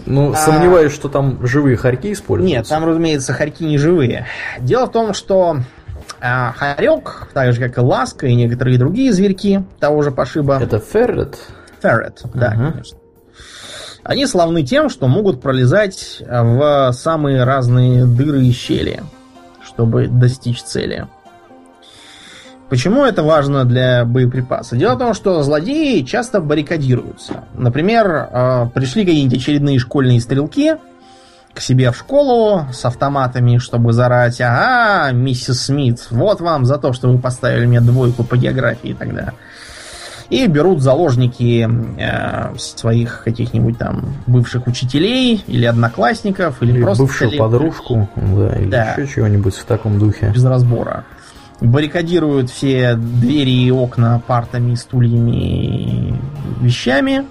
Ну, а... сомневаюсь, что там живые хорьки используются. Нет, там, разумеется, хорьки не живые. Дело в том, что а, хорек, так же как и ласка и некоторые другие зверьки того же пошиба. Это феррет? Феррет, да, ага. конечно. Они славны тем, что могут пролезать в самые разные дыры и щели, чтобы достичь цели. Почему это важно для боеприпаса? Дело в том, что злодеи часто баррикадируются. Например, э, пришли какие-нибудь очередные школьные стрелки к себе в школу с автоматами, чтобы зарать «Ага, миссис Смит, вот вам за то, что вы поставили мне двойку по географии тогда». И берут заложники э, своих каких-нибудь там бывших учителей или одноклассников, или, или просто... бывшую коллег. подружку, да, или да. еще чего-нибудь в таком духе. Без разбора. Баррикадируют все двери и окна партами, стульями и вещами.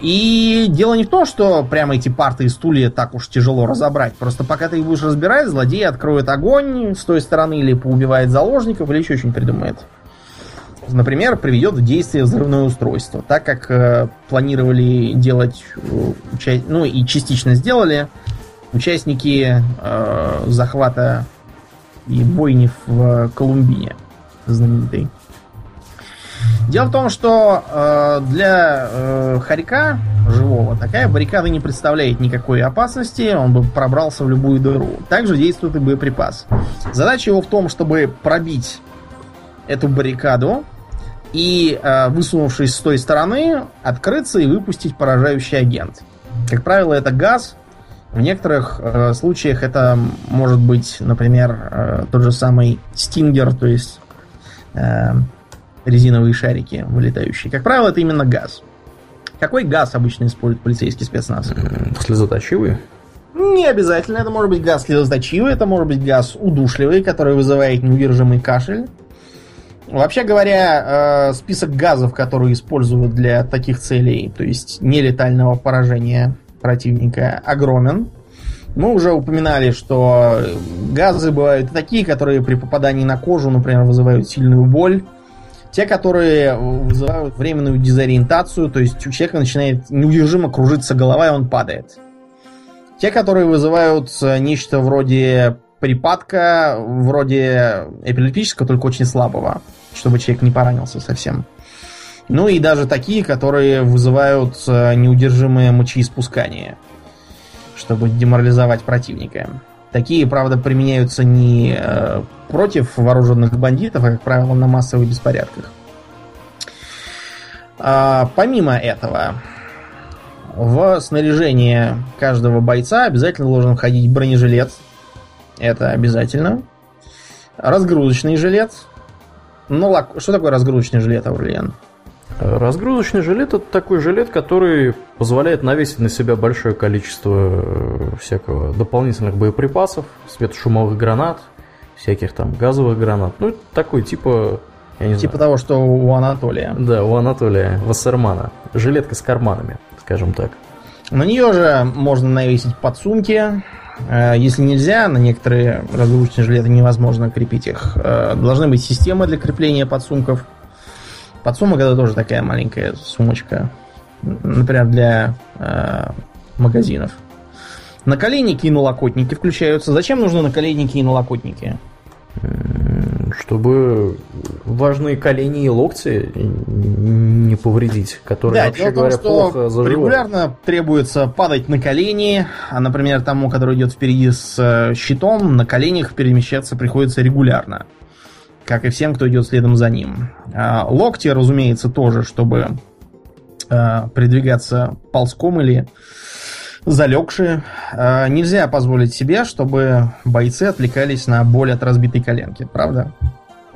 И дело не в том, что прямо эти парты и стулья так уж тяжело разобрать. Просто пока ты их будешь разбирать, злодей откроет огонь с той стороны или поубивает заложников, или еще что-нибудь придумает. Например, приведет в действие взрывное устройство. Так как э, планировали делать, э, ну и частично сделали, участники э, захвата и бойни в Колумбине знаменитой. Дело в том, что э, для э, хорька живого такая баррикада не представляет никакой опасности, он бы пробрался в любую дыру. Также действует и боеприпас. Задача его в том, чтобы пробить эту баррикаду и, э, высунувшись с той стороны, открыться и выпустить поражающий агент. Как правило, это газ. В некоторых э, случаях это может быть, например, э, тот же самый стингер, то есть э, резиновые шарики вылетающие. Как правило, это именно газ. Какой газ обычно использует полицейский спецназ? Слезоточивый? Не обязательно. Это может быть газ слезоточивый, это может быть газ удушливый, который вызывает неудержимый кашель. Вообще говоря, э, список газов, которые используют для таких целей, то есть нелетального поражения противника, огромен. Мы уже упоминали, что газы бывают такие, которые при попадании на кожу, например, вызывают сильную боль. Те, которые вызывают временную дезориентацию, то есть у человека начинает неудержимо кружиться голова, и он падает. Те, которые вызывают э, нечто вроде припадка, вроде эпилептического, только очень слабого, чтобы человек не поранился совсем. Ну и даже такие, которые вызывают э, неудержимое мочеиспускание чтобы деморализовать противника. Такие, правда, применяются не э, против вооруженных бандитов, а, как правило, на массовых беспорядках. А, помимо этого, в снаряжение каждого бойца обязательно должен входить бронежилет. Это обязательно. Разгрузочный жилет. Ну, что такое разгрузочный жилет, Аурлиен? Разгрузочный жилет это такой жилет, который позволяет навесить на себя большое количество э, всякого дополнительных боеприпасов, светошумовых гранат, всяких там газовых гранат. Ну, такой типа я не типа знаю. того, что у Анатолия. Да, у Анатолия Вассермана. Жилетка с карманами, скажем так. На нее же можно навесить подсумки. Э, если нельзя, на некоторые разгрузочные жилеты невозможно крепить их. Э, должны быть системы для крепления подсумков. Подсумок это тоже такая маленькая сумочка. Например, для э, магазинов. Наколенники и налокотники включаются. Зачем нужны наколенники и налокотники? Чтобы важные колени и локти не повредить, которые, да, вообще дело говоря, том, плохо заживают. Регулярно требуется падать на колени, а, например, тому, который идет впереди с э, щитом, на коленях перемещаться приходится регулярно как и всем, кто идет следом за ним. А, локти, разумеется, тоже, чтобы а, передвигаться ползком или залегшие. А, нельзя позволить себе, чтобы бойцы отвлекались на боль от разбитой коленки, правда?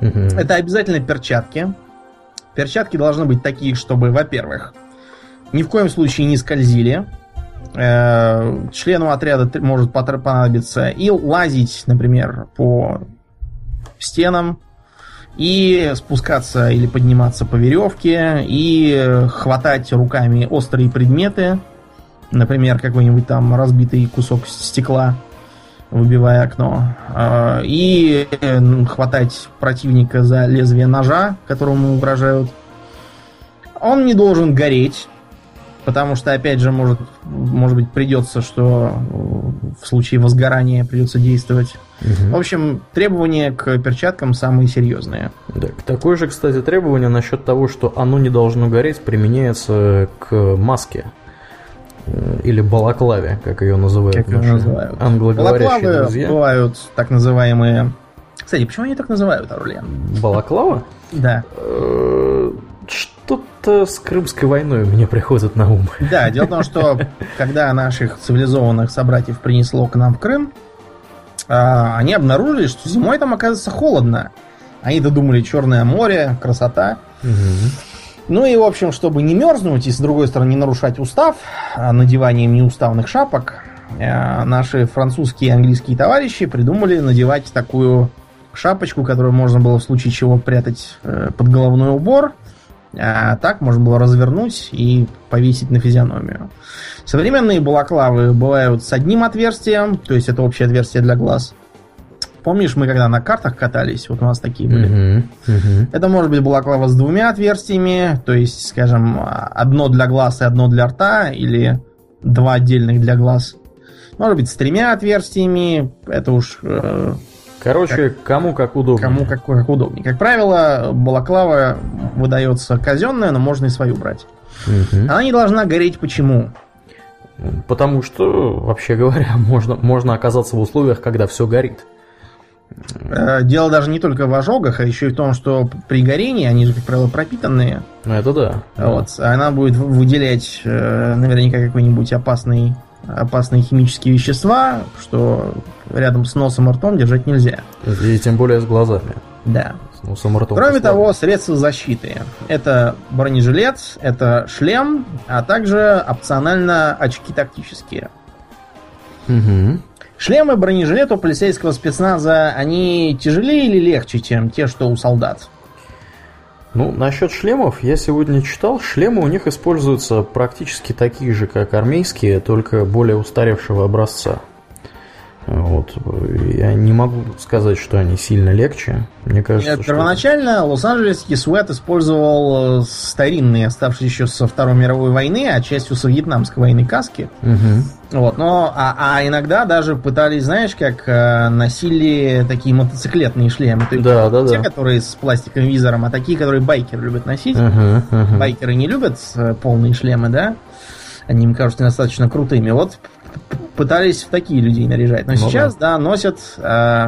Угу. Это обязательно перчатки. Перчатки должны быть такие, чтобы, во-первых, ни в коем случае не скользили. Э, члену отряда может понадобиться и лазить, например, по стенам, и спускаться или подниматься по веревке, и хватать руками острые предметы, например, какой-нибудь там разбитый кусок стекла, выбивая окно, а, и хватать противника за лезвие ножа, которому угрожают. Он не должен гореть, Потому что, опять же, может, может быть, придется, что в случае возгорания придется действовать. Угу. В общем, требования к перчаткам самые серьезные. Да, такое же, кстати, требование насчет того, что оно не должно гореть, применяется к маске. Э, или балаклаве, как ее называют как наши называют. англоговорящие Балаклавы друзья. бывают так называемые... Кстати, почему они так называют, Орлен? Балаклава? Да. Э, что-то с Крымской войной мне приходит на ум. Да, дело в том, что когда наших цивилизованных собратьев принесло к нам в Крым, а, они обнаружили, что зимой там оказывается холодно. Они-то думали, Черное море, красота. Угу. Ну и, в общем, чтобы не мерзнуть и, с другой стороны, не нарушать устав а, надеванием неуставных шапок, а, наши французские и английские товарищи придумали надевать такую шапочку, которую можно было в случае чего прятать э, под головной убор – А так можно было развернуть и повесить на физиономию. Современные балаклавы бывают с одним отверстием, то есть это общее отверстие для глаз. Помнишь, мы когда на картах катались, вот у нас такие были. Uh-huh, uh-huh. Это может быть балаклава с двумя отверстиями, то есть, скажем, одно для глаз и одно для рта, или два отдельных для глаз. Может быть, с тремя отверстиями, это уж э, Короче, как, кому как удобнее. Кому как, как удобнее. Как правило, балаклава выдается казенная, но можно и свою брать. Угу. Она не должна гореть почему? Потому что, вообще говоря, можно, можно оказаться в условиях, когда все горит. Э, дело даже не только в ожогах, а еще и в том, что при горении они же, как правило, пропитанные. Это да. Вот. Она будет выделять э, наверняка какой-нибудь опасный опасные химические вещества, что рядом с носом и ртом держать нельзя. И тем более с глазами. Да. С носом и ртом. Кроме того, средства защиты. Это бронежилет, это шлем, а также опционально очки тактические. Угу. Шлемы бронежилет у полицейского спецназа, они тяжелее или легче, чем те, что у солдат? Ну, насчет шлемов, я сегодня читал, шлемы у них используются практически такие же, как армейские, только более устаревшего образца. Вот. Я не могу сказать, что они сильно легче. Мне кажется, Нет, что... Первоначально Лос-Анджелесский Суэт использовал э, старинные, оставшиеся еще со Второй мировой войны, а частью со Вьетнамской войны каски. Угу. Вот, но, а, а иногда даже пытались, знаешь, как э, носили такие мотоциклетные шлемы. То есть да, да, те, да. которые с пластиковым визором, а такие, которые байкеры любят носить. Угу, угу. Байкеры не любят э, полные шлемы, да? Они им кажутся достаточно крутыми. Вот пытались в такие людей наряжать. Но ну, сейчас, да, да носят э,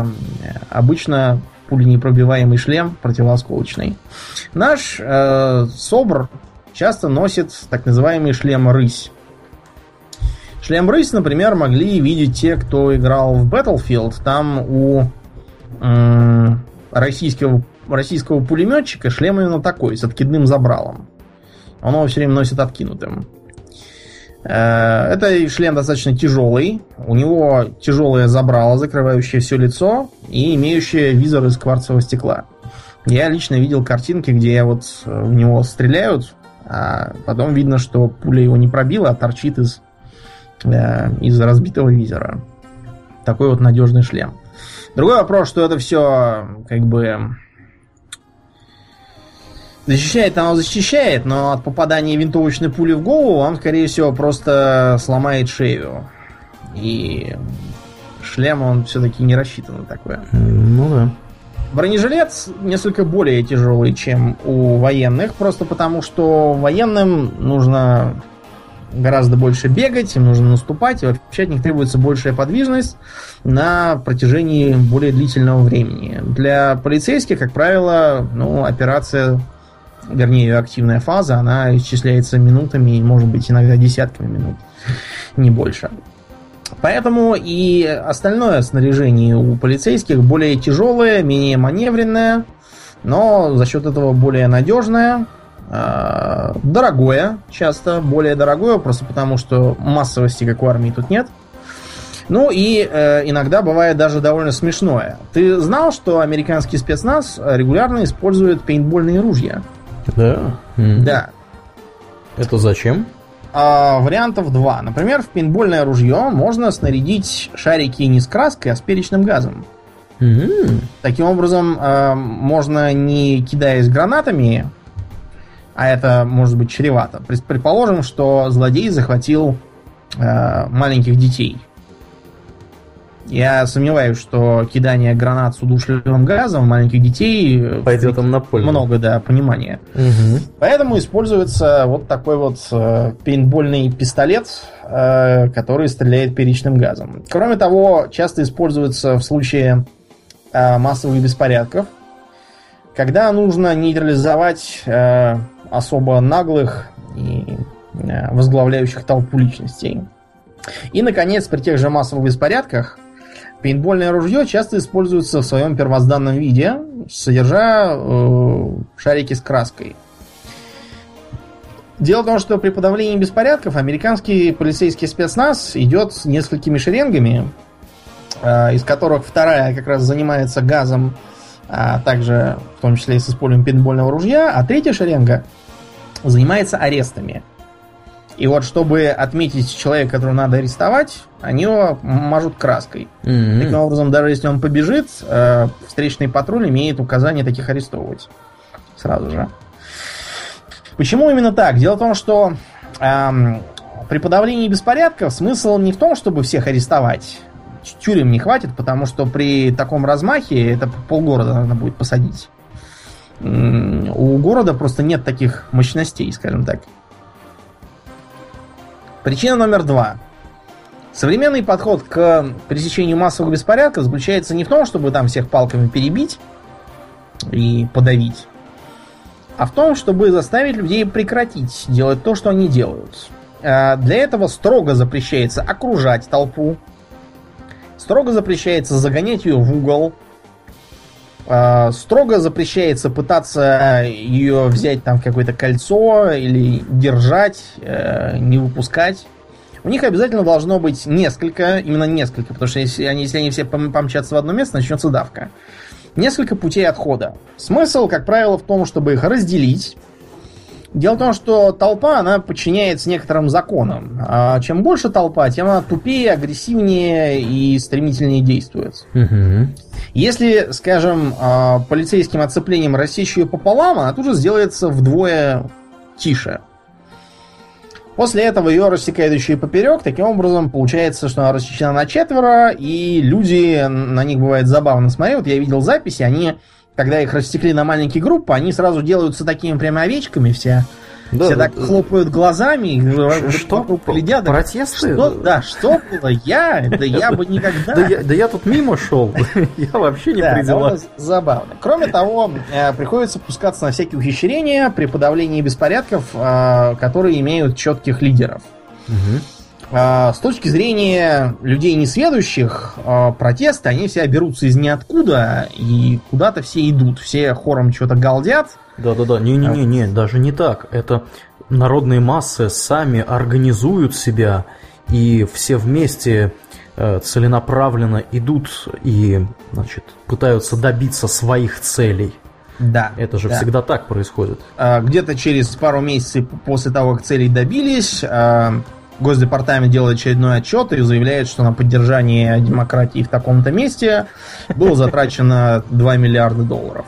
обычно пуленепробиваемый шлем противоосколочный. Наш э, СОБР часто носит так называемый шлем «рысь». Шлем «рысь», например, могли видеть те, кто играл в Battlefield. Там у э, российского, российского пулеметчика шлем именно такой, с откидным забралом. Он его все время носит откинутым. Э, это шлем достаточно тяжелый. У него тяжелое забрало, закрывающее все лицо и имеющее визор из кварцевого стекла. Я лично видел картинки, где вот в него стреляют, а потом видно, что пуля его не пробила, а торчит из, э, из разбитого визора. Такой вот надежный шлем. Другой вопрос, что это все как бы Защищает оно защищает, но от попадания винтовочной пули в голову он, скорее всего, просто сломает шею. И шлем он все-таки не рассчитан на такое. Ну да. Бронежилет несколько более тяжелый, чем у военных, просто потому что военным нужно гораздо больше бегать, им нужно наступать, и вообще от них требуется большая подвижность на протяжении более длительного времени. Для полицейских, как правило, ну, операция вернее, ее активная фаза, она исчисляется минутами и, может быть, иногда десятками минут, не больше. Поэтому и остальное снаряжение у полицейских более тяжелое, менее маневренное, но за счет этого более надежное, а, дорогое, часто более дорогое, просто потому что массовости, как у армии, тут нет. Ну и э, иногда бывает даже довольно смешное. Ты знал, что американский спецназ регулярно использует пейнтбольные ружья? Да? Да. Это зачем? А, вариантов два. Например, в пейнтбольное ружье можно снарядить шарики не с краской, а с перечным газом. Mm-hmm. Таким образом, э, можно не кидаясь гранатами, а это может быть чревато. Предположим, что злодей захватил э, маленьких детей. Я сомневаюсь, что кидание гранат с удушливым газом маленьких детей э, пойдет им на пользу. Много, да, понимания. Угу. Поэтому используется вот такой вот э, пейнтбольный пистолет, э, который стреляет перечным газом. Кроме того, часто используется в случае э, массовых беспорядков, когда нужно нейтрализовать э, особо наглых и э, возглавляющих толпу личностей. И, наконец, при тех же массовых беспорядках Пейнтбольное ружье часто используется в своем первозданном виде, содержа э, шарики с краской. Дело в том, что при подавлении беспорядков американский полицейский спецназ идет с несколькими шеренгами, э, из которых вторая как раз занимается газом, а также в том числе и с использованием пейнтбольного ружья, а третья шеренга занимается арестами. И вот, чтобы отметить человека, которого надо арестовать, они его мажут краской. Mm-hmm. Таким образом, даже если он побежит, э, встречный патруль имеет указание таких арестовывать. Сразу же. Почему именно так? Дело в том, что эм, при подавлении беспорядков смысл не в том, чтобы всех арестовать. Тюрем не хватит, потому что при таком размахе это полгорода надо будет посадить. У города просто нет таких мощностей, скажем так. Причина номер два. Современный подход к пресечению массовых беспорядков заключается не в том, чтобы там всех палками перебить и подавить, а в том, чтобы заставить людей прекратить делать то, что они делают. А для этого строго запрещается окружать толпу, строго запрещается загонять ее в угол, строго запрещается пытаться ее взять там в какое-то кольцо или держать, э, не выпускать. У них обязательно должно быть несколько, именно несколько, потому что если они, если они все помчатся в одно место, начнется давка. Несколько путей отхода. Смысл, как правило, в том, чтобы их разделить Дело в том, что толпа, она подчиняется некоторым законам. А чем больше толпа, тем она тупее, агрессивнее и стремительнее действует. Угу. Если, скажем, а, полицейским оцеплением рассечь ее пополам, она тут же сделается вдвое тише. После этого ее рассекают еще и поперек. Таким образом, получается, что она рассечена на четверо, и люди, на них бывает забавно смотреть. Вот я видел записи, они когда их растекли на маленькие группы, они сразу делаются такими прямо овечками все. Да, все так хлопают глазами, что глядят. Протесты? Что, да, что было? Я? Да я бы никогда. Да я, да я тут мимо шел. Я вообще не да, Забавно. Кроме того, э, приходится пускаться на всякие ухищрения при подавлении беспорядков, э, которые имеют четких лидеров. Угу. А, с точки зрения людей несведущих, а, протесты, они все берутся из ниоткуда, и куда-то все идут, все хором что-то галдят. Да-да-да, не-не-не, даже не так. Это народные массы сами организуют себя, и все вместе э, целенаправленно идут и значит, пытаются добиться своих целей. Да. Это же да. всегда так происходит. А, где-то через пару месяцев после того, как целей добились, Госдепартамент делает очередной отчет и заявляет, что на поддержание демократии в таком-то месте было затрачено 2 миллиарда долларов.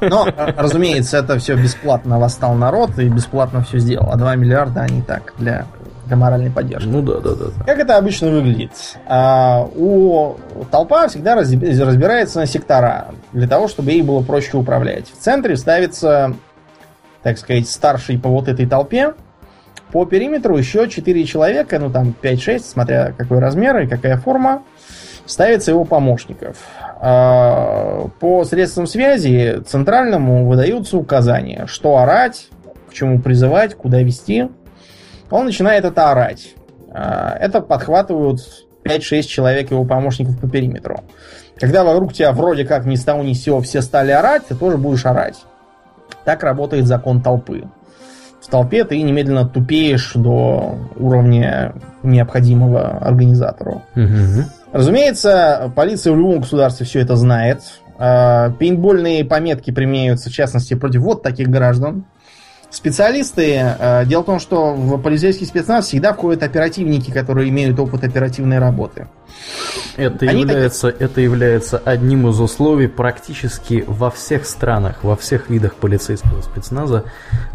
Но, разумеется, это все бесплатно восстал народ и бесплатно все сделал. А 2 миллиарда они так, для, для моральной поддержки. Ну да, да, да. Как это обычно выглядит? А, у толпа всегда разбирается на сектора, для того, чтобы ей было проще управлять. В центре ставится, так сказать, старший по вот этой толпе, по периметру еще 4 человека, ну там 5-6, смотря какой размер и какая форма, ставится его помощников. А, по средствам связи центральному выдаются указания, что орать, к чему призывать, куда вести. Он начинает это орать. А, это подхватывают 5-6 человек его помощников по периметру. Когда вокруг тебя вроде как ни с того ни сего все стали орать, ты тоже будешь орать. Так работает закон толпы толпе, ты немедленно тупеешь до уровня необходимого организатору. Угу. Разумеется, полиция в любом государстве все это знает. А, пейнтбольные пометки применяются, в частности, против вот таких граждан. Специалисты, э, дело в том, что в полицейский спецназ всегда входят оперативники, которые имеют опыт оперативной работы. Это является, так... это является одним из условий практически во всех странах, во всех видах полицейского спецназа,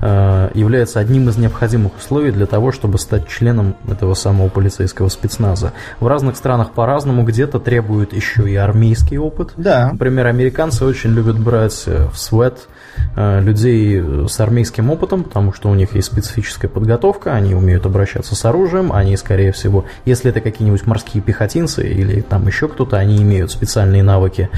э, является одним из необходимых условий для того, чтобы стать членом этого самого полицейского спецназа. В разных странах по-разному, где-то требуют еще и армейский опыт. Да. Например, американцы очень любят брать в свет Э, людей с армейским опытом, потому что у них есть специфическая подготовка, они умеют обращаться с оружием, они, скорее всего, если это какие-нибудь морские пехотинцы или там еще кто-то, они имеют специальные навыки,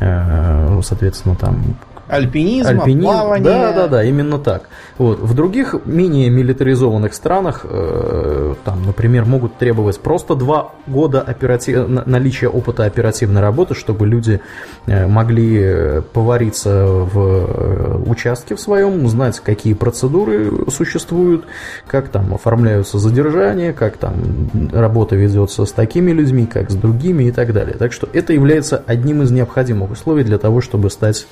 э, соответственно, там Альпинизм, Альпинизм, плавание. Да, да, да, именно так. Вот. В других менее милитаризованных странах, э, там, например, могут требовать просто два года оператив... наличия опыта оперативной работы, чтобы люди э, могли э, повариться в э, участке в своем, знать, какие процедуры существуют, как там оформляются задержания, как там работа ведется с такими людьми, как с другими и так далее. Так что это является одним из необходимых условий для того, чтобы стать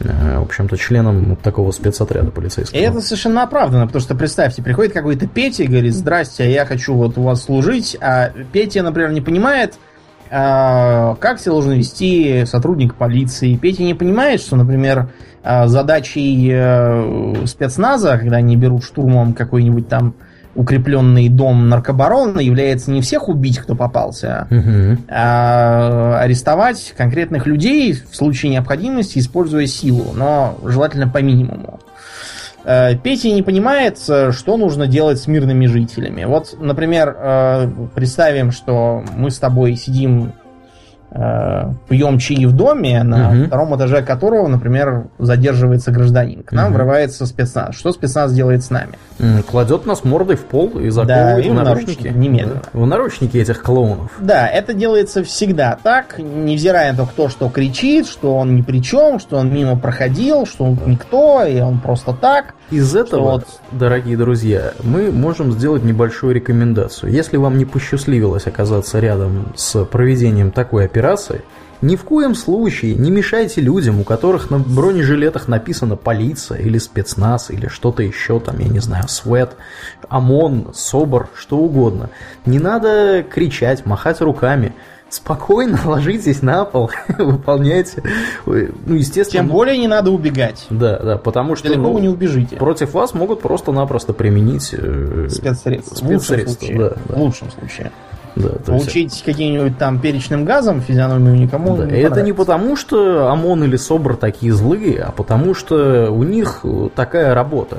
в общем-то, членом такого спецотряда полицейского. И это совершенно оправданно, потому что, представьте, приходит какой-то Петя и говорит, здрасте, я хочу вот у вас служить, а Петя, например, не понимает, а, как себя должен вести сотрудник полиции. Петя не понимает, что, например, а, задачей э, спецназа, когда они берут штурмом какой-нибудь там укрепленный дом наркобарона, является не всех убить, кто попался, угу. а арестовать конкретных людей в случае необходимости, используя силу, но желательно по минимуму. Э, Петя не понимает, э, что нужно делать с мирными жителями. Вот, например, э, представим, что мы с тобой сидим пьем чаи в доме, на угу. втором этаже которого, например, задерживается гражданин. К нам угу. врывается спецназ. Что спецназ делает с нами? Кладет нас мордой в пол и заковывает да, в наручники. наручники. Немедленно. В наручники этих клоунов. Да, это делается всегда так, невзирая на то, кто что кричит, что он ни при чем, что он мимо проходил, что он никто, и он просто так. Из этого, вот... дорогие друзья, мы можем сделать небольшую рекомендацию. Если вам не посчастливилось оказаться рядом с проведением такой операции, ни в коем случае не мешайте людям, у которых на бронежилетах написано полиция или спецназ или что-то еще, там, я не знаю, СВЭТ, ОМОН, СОБР, что угодно. Не надо кричать, махать руками спокойно ложитесь на пол, выполняйте. Ну, естественно. Тем более не надо убегать. Да, да, потому что далеко ну, вы не убежите. Против вас могут просто-напросто применить э, спецсредства. спецсредства. В лучшем случае. Да, да. В лучшем случае. Да, Получить есть... каким-нибудь там перечным газом физиономию никому да, не Это не потому, что ОМОН или СОБР такие злые, а потому что у них такая работа.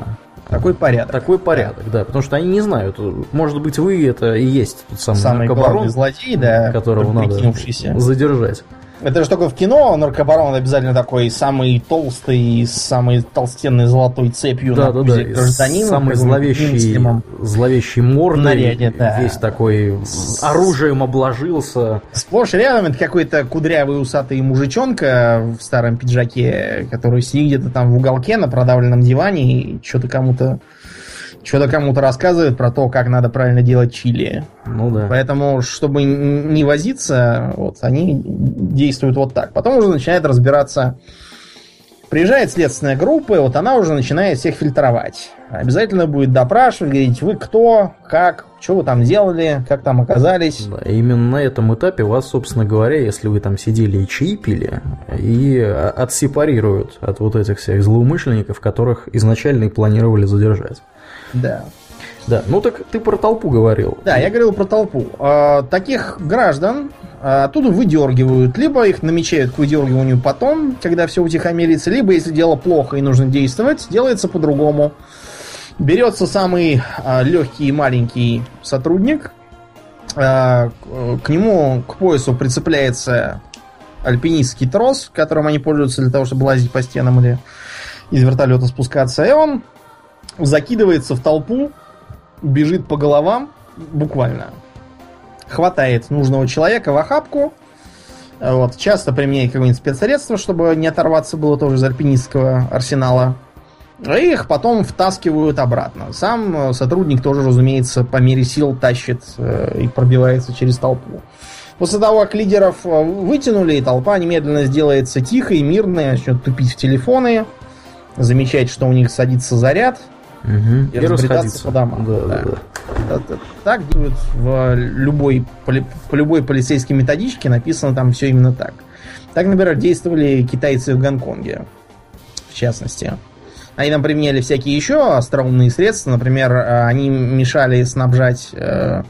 Такой порядок. Такой порядок, да. Потому что они не знают. Может быть, вы это и есть тот самый, самый злодей, да, которого надо задержать. Это же только в кино наркобарон обязательно такой самый толстый, самый толстенный золотой цепью да, на да, да. гражданин. Самый зловещий, зловещий мордой. Наряде, да. Весь такой оружием обложился. Сплошь рядом это какой-то кудрявый усатый мужичонка в старом пиджаке, который сидит где-то там в уголке на продавленном диване и что-то кому-то что-то кому-то рассказывает про то, как надо правильно делать чили. Ну да. Поэтому, чтобы не возиться, вот, они действуют вот так. Потом уже начинает разбираться. Приезжает следственная группа, и вот она уже начинает всех фильтровать. Обязательно будет допрашивать, говорить, вы кто, как, что вы там делали, как там оказались. Да, именно на этом этапе вас, собственно говоря, если вы там сидели и чаи пили, и отсепарируют от вот этих всех злоумышленников, которых изначально и планировали задержать. Да. Да, ну так ты про толпу говорил. Да, я говорил про толпу. А, таких граждан а, оттуда выдергивают. Либо их намечают к выдергиванию потом, когда все утихомирится, либо, если дело плохо и нужно действовать, делается по-другому. Берется самый а, легкий и маленький сотрудник, к нему к поясу прицепляется альпинистский трос, которым они пользуются для того, чтобы лазить по стенам или из вертолета спускаться, и он закидывается в толпу, бежит по головам, буквально. Хватает нужного человека в охапку. Вот, часто применяет какое-нибудь спецсредство, чтобы не оторваться было тоже из альпинистского арсенала. И их потом втаскивают обратно. Сам сотрудник тоже, разумеется, по мере сил тащит э, и пробивается через толпу. После того, как лидеров э, вытянули, и толпа немедленно сделается тихой, мирной, начнет тупить в телефоны, замечать, что у них садится заряд, Угу. И, и расходиться по домам. Да, да. Да, да. Так делают в любой, по любой полицейской методичке, написано там все именно так. Так, например, действовали китайцы в Гонконге, в частности. Они там применяли всякие еще остроумные средства. Например, э, они мешали снабжать э,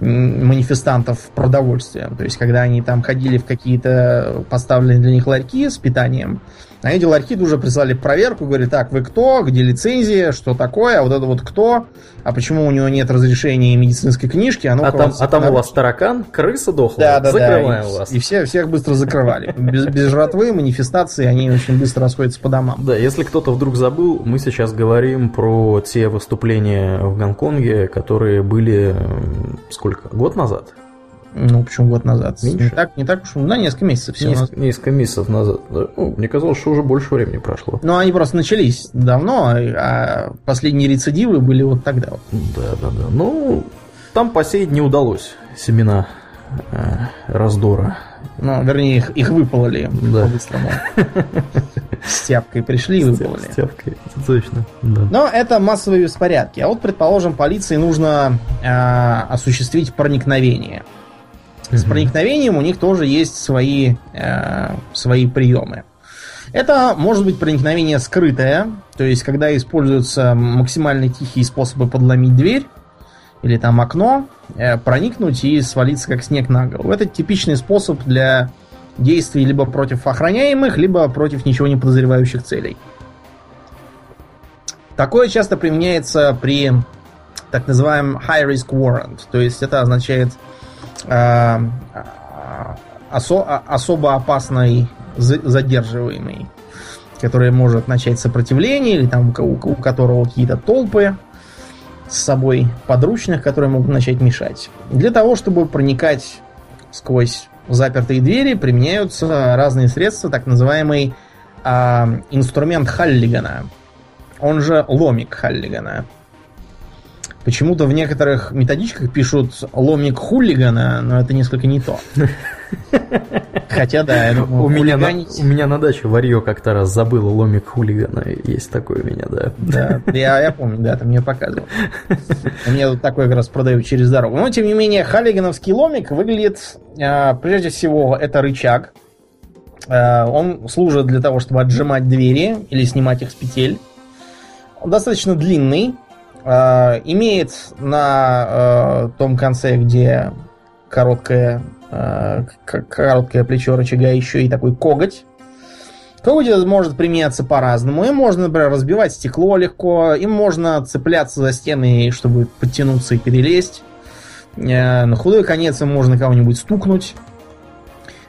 манифестантов продовольствием. То есть, когда они там ходили в какие-то поставленные для них ларьки с питанием, а эти ларьки уже прислали проверку, говорят, так, вы кто, где лицензия, что такое, а вот это вот кто, а почему у него нет разрешения медицинской книжки, а, ну а, там, а там у вас таракан, крыса дохла, да, да, закрываем да, и, вас. И все, всех быстро закрывали. Без, без жратвы, манифестации, они очень быстро расходятся по домам. Да, если кто-то вдруг забыл, мы сейчас говорим про те выступления в Гонконге, которые были сколько, год назад? Ну, почему год назад? Меньше? Не так, не так уж, на несколько месяцев всего. Несколько, несколько месяцев назад. Ну, мне казалось, что уже больше времени прошло. Ну, они просто начались давно, а последние рецидивы были вот тогда. Вот. Да, да, да. Ну, там посеять не удалось семена э, раздора Ну, вернее, их, их выпололи да. по-быстрому. С тяпкой пришли и выпололи. С тяпкой, точно. Да. Но это массовые беспорядки. А вот, предположим, полиции нужно э, осуществить проникновение. С проникновением у них тоже есть свои, э, свои приемы. Это может быть проникновение скрытое, то есть когда используются максимально тихие способы подломить дверь или там окно, э, проникнуть и свалиться как снег на голову. Это типичный способ для действий либо против охраняемых, либо против ничего не подозревающих целей. Такое часто применяется при так называемом high risk warrant, то есть это означает осо особо опасный задерживаемый, который может начать сопротивление, или там у, у которого какие-то толпы с собой подручных, которые могут начать мешать. Для того, чтобы проникать сквозь запертые двери, применяются разные средства, так называемый э, инструмент Халлигана, он же ломик Халлигана. Почему-то в некоторых методичках пишут ломик хулигана, но это несколько не то. Хотя да, у, меня на, у меня на даче варье как-то раз забыл ломик хулигана. Есть такой у меня, да. Да, я, я помню, да, ты мне показывал. У меня тут такой как раз продают через дорогу. Но, тем не менее, халлигановский ломик выглядит, а, прежде всего, это рычаг. А, он служит для того, чтобы отжимать двери или снимать их с петель. Он достаточно длинный, э, имеет на э, том конце, где короткое, э, короткое плечо рычага, еще и такой коготь. Коготь может применяться по-разному. Им можно, например, разбивать стекло легко, им можно цепляться за стены, чтобы подтянуться и перелезть. Э, на худой конец им можно кого-нибудь стукнуть.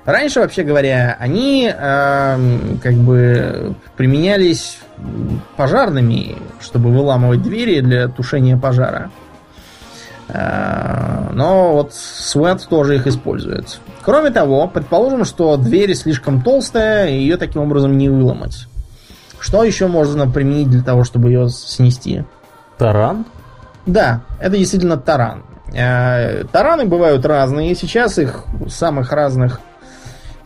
Раньше, вообще говоря, они э, как бы применялись пожарными, чтобы выламывать двери для тушения пожара. Э, но вот Sweat тоже их использует. Кроме того, предположим, что дверь слишком толстая, и ее таким образом не выломать. Что еще можно применить для того, чтобы ее снести? Таран? Да, это действительно таран. Э, тараны бывают разные. Сейчас их самых разных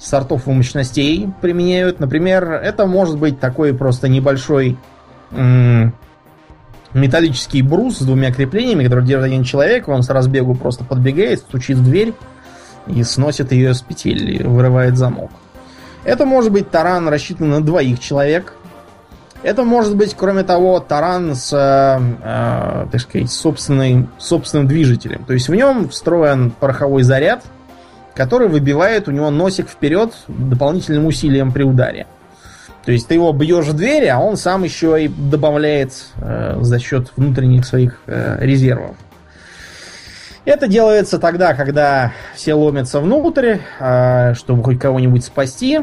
сортов и мощностей применяют. Например, это может быть такой просто небольшой металлический брус с двумя креплениями, который держит один человек, он с разбегу просто подбегает, стучит в дверь и сносит ее с петель и вырывает замок. Это может быть таран, рассчитан на двоих человек. Это может быть, кроме того, таран с, э, э, так сказать, собственным, собственным движителем. То есть в нем встроен пороховой заряд, который выбивает у него носик вперед дополнительным усилием при ударе. То есть ты его бьешь в дверь, а он сам еще и добавляет э, за счет внутренних своих э, резервов. Это делается тогда, когда все ломятся внутрь, э, чтобы хоть кого-нибудь спасти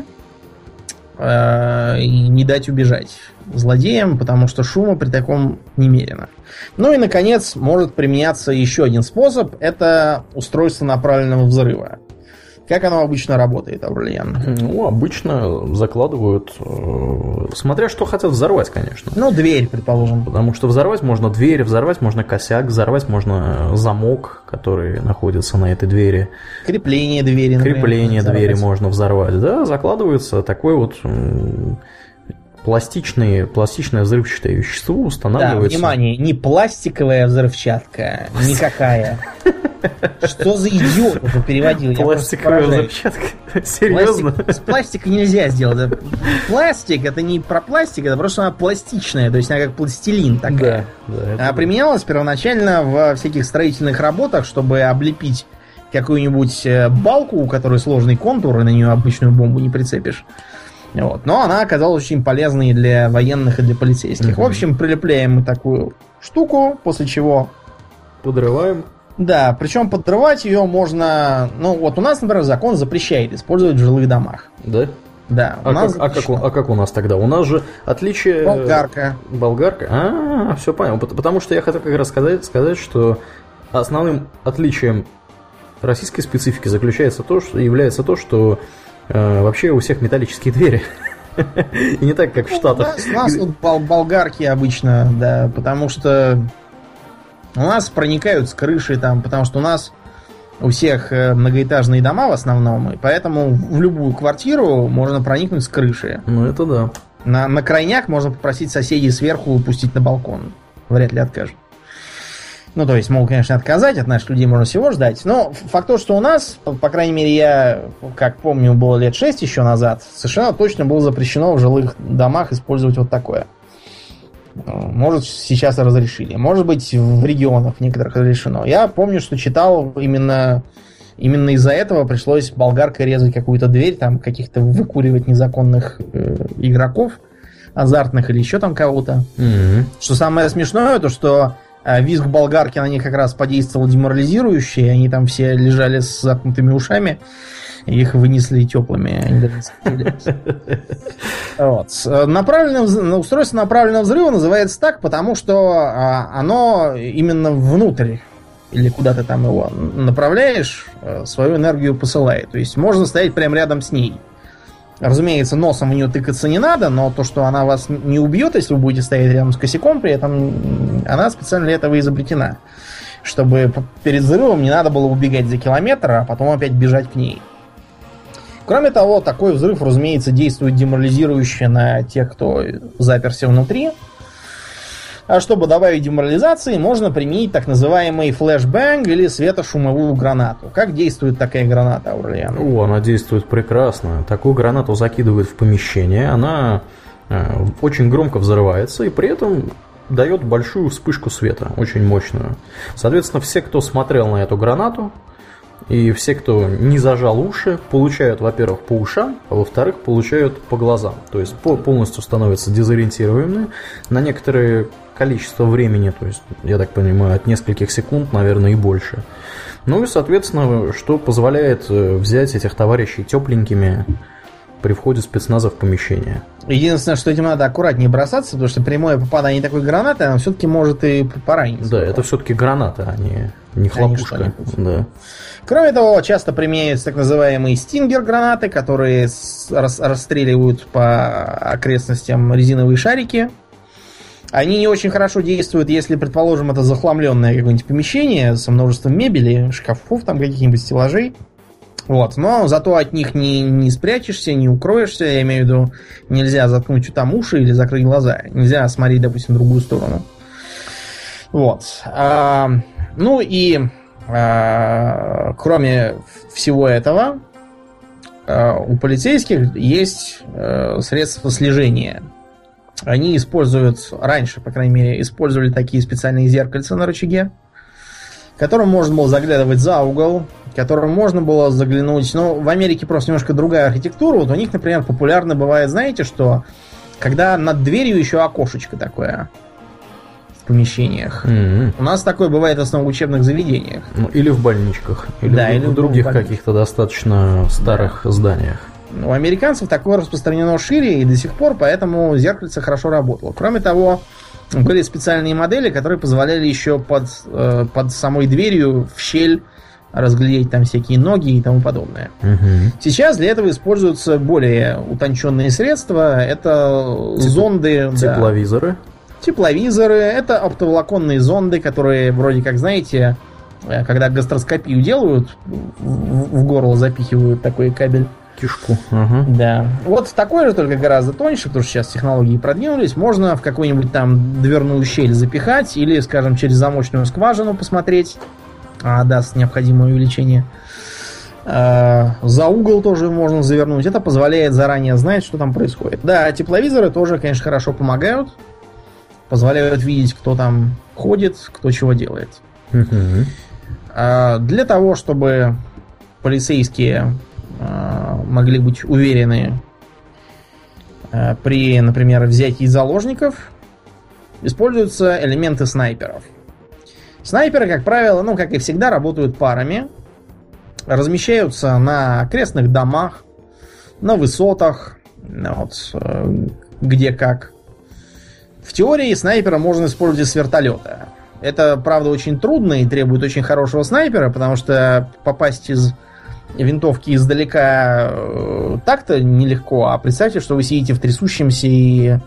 э, и не дать убежать злодеям, потому что шума при таком немерено. Ну и, наконец, может применяться еще один способ. Это устройство направленного взрыва. Как оно обычно работает, Аурлиан? Ну, обычно закладывают, э, смотря что хотят взорвать, конечно. Ну, дверь, предположим. Потому что взорвать можно дверь, взорвать можно косяк, взорвать можно замок, который находится на этой двери. Крепление двери, например, Крепление двери можно взорвать. Да, закладывается такой вот пластичные, пластичное взрывчатое вещество устанавливается. Да, внимание, не пластиковая взрывчатка, никакая. Что за идиот это переводил? Пластиковая взрывчатка? Серьезно? Пластик, с пластика нельзя сделать. Пластик это не про пластик, это просто она пластичная, то есть она как пластилин такая. Да, да, а применялась первоначально в всяких строительных работах, чтобы облепить какую-нибудь э, балку, у которой сложный контур, и на нее обычную бомбу не прицепишь. Вот. Но она оказалась очень полезной для военных и для полицейских. Угу. В общем, прилепляем мы такую штуку, после чего... Подрываем. Да, причем подрывать ее можно... Ну, вот у нас, например, закон запрещает использовать в жилых домах. Да? Да. А, как, а, как, а как у нас тогда? У нас же отличие... Болгарка. Болгарка? А, все понял. Потому что я хотел как раз сказать, сказать, что основным отличием российской специфики заключается то, что является то, что Э, вообще у всех металлические двери. И не так, как в Штатах. У нас, вот болгарки обычно, да, потому что у нас проникают с крыши там, потому что у нас у всех э, многоэтажные дома в основном, и поэтому в любую квартиру можно проникнуть с крыши. Ну, это да. На, на крайняк можно попросить соседей сверху пустить на балкон. Вряд ли откажут. Ну, то есть, могут, конечно, отказать, от наших людей можно всего ждать. Но факт то, что у нас, по крайней мере, я, как помню, было лет 6 еще назад, совершенно точно было запрещено в жилых домах использовать вот такое. Может, сейчас разрешили. Может быть, в регионах некоторых разрешено. Я помню, что читал именно, именно из-за этого пришлось болгаркой резать какую-то дверь, там каких-то выкуривать незаконных э, игроков азартных или еще там кого-то. Mm-hmm. Что самое смешное, то что визг болгарки на них как раз подействовал деморализирующе, и они там все лежали с заткнутыми ушами. Их вынесли теплыми. Вот. Направленное, устройство направленного взрыва называется так, потому что а, оно именно внутрь или куда ты там его направляешь, э, свою энергию посылает. То есть можно стоять прямо рядом с ней. Разумеется, носом в нее тыкаться не надо, но то, что она вас не убьет, если вы будете стоять рядом с косяком, при этом она специально для этого изобретена. Чтобы перед взрывом не надо было убегать за километр, а потом опять бежать к ней. Кроме того, такой взрыв, разумеется, действует деморализирующе на тех, кто заперся внутри. А чтобы добавить деморализации, можно применить так называемый флешбэнг или светошумовую гранату. Как действует такая граната, Аурлиан? О, она действует прекрасно. Такую гранату закидывают в помещение, она э, очень громко взрывается и при этом дает большую вспышку света, очень мощную. Соответственно, все, кто смотрел на эту гранату, и все, кто не зажал уши, получают, во-первых, по ушам, а во-вторых, получают по глазам. То есть полностью становятся дезориентируемыми на некоторое количество времени, то есть, я так понимаю, от нескольких секунд, наверное, и больше. Ну и, соответственно, что позволяет э, взять этих товарищей тепленькими при входе спецназа в помещение. Единственное, что этим надо аккуратнее бросаться, потому что прямое попадание такой гранаты, она все-таки может и поранить. Да, это все-таки граната, а не, не хлопушка. Да. Кроме того, часто применяются так называемые стингер-гранаты, которые рас расстреливают по окрестностям резиновые шарики. Они не очень хорошо действуют, если, предположим, это захламленное какое-нибудь помещение со множеством мебели, шкафов, там каких-нибудь стеллажей. Вот, но зато от них не, не спрячешься, не укроешься, я имею в виду, нельзя заткнуть там уши или закрыть глаза, нельзя смотреть, допустим, в другую сторону. Вот. А, ну и а, кроме всего этого, а, у полицейских есть а, средства слежения. Они используют, раньше, по крайней мере, использовали такие специальные зеркальца на рычаге, которым можно было заглядывать за угол, которым можно было заглянуть. Ну, в Америке просто немножко другая архитектура. Вот у них, например, популярно бывает, знаете, что когда над дверью еще окошечко такое помещениях. Mm-hmm. У нас такое бывает в основном в учебных заведениях. Ну, или в больничках, или, да, в, или в других каких-то достаточно старых да. зданиях. У американцев такое распространено шире и до сих пор, поэтому зеркальце хорошо работало. Кроме того, были специальные модели, которые позволяли еще под, э, под самой дверью в щель разглядеть там всякие ноги и тому подобное. Угу. Сейчас для этого используются более утонченные средства. Это Тепло... зонды. Тепловизоры. Да, Тепловизоры, это оптоволоконные зонды, которые вроде как, знаете, э, когда гастроскопию делают, в горло запихивают такой кабель. Кишку. Ага. Да. Вот такой же, только гораздо тоньше, потому что сейчас технологии продвинулись. Можно в какую-нибудь там дверную щель запихать или, скажем, через замочную скважину посмотреть. А, даст необходимое увеличение. А, за угол тоже можно завернуть. Это позволяет заранее знать, что там происходит. Да, тепловизоры тоже, конечно, хорошо помогают позволяют видеть, кто там ходит, кто чего делает. А для того, чтобы полицейские могли быть уверены а, при, например, взятии заложников, используются элементы снайперов. Снайперы, как правило, ну, как и всегда, работают парами, размещаются на окрестных домах, на высотах, вот, э, где как. В теории снайпера можно использовать с вертолета. Это, правда, очень трудно и требует очень хорошего снайпера, потому что попасть из винтовки издалека э, так-то нелегко. А представьте, что вы сидите в трясущемся и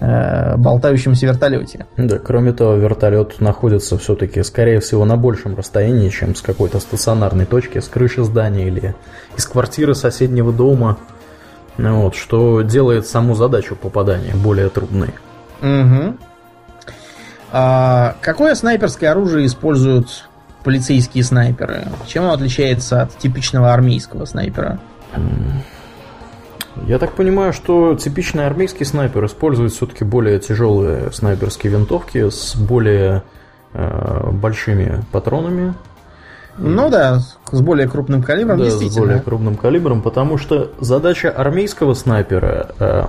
э, болтающемся вертолете. Да, кроме того, вертолет находится все-таки, скорее всего, на большем расстоянии, чем с какой-то стационарной точки, с крыши здания или из квартиры соседнего дома. Ну вот, что делает саму задачу попадания более трудной. Угу. А, какое снайперское оружие используют полицейские снайперы? Чем оно отличается от типичного армейского снайпера? Я так понимаю, что типичный армейский снайпер использует все-таки более тяжелые снайперские винтовки с более э, большими патронами. Ну да, с более крупным калибром, да, действительно. с более крупным калибром, потому что задача армейского снайпера э,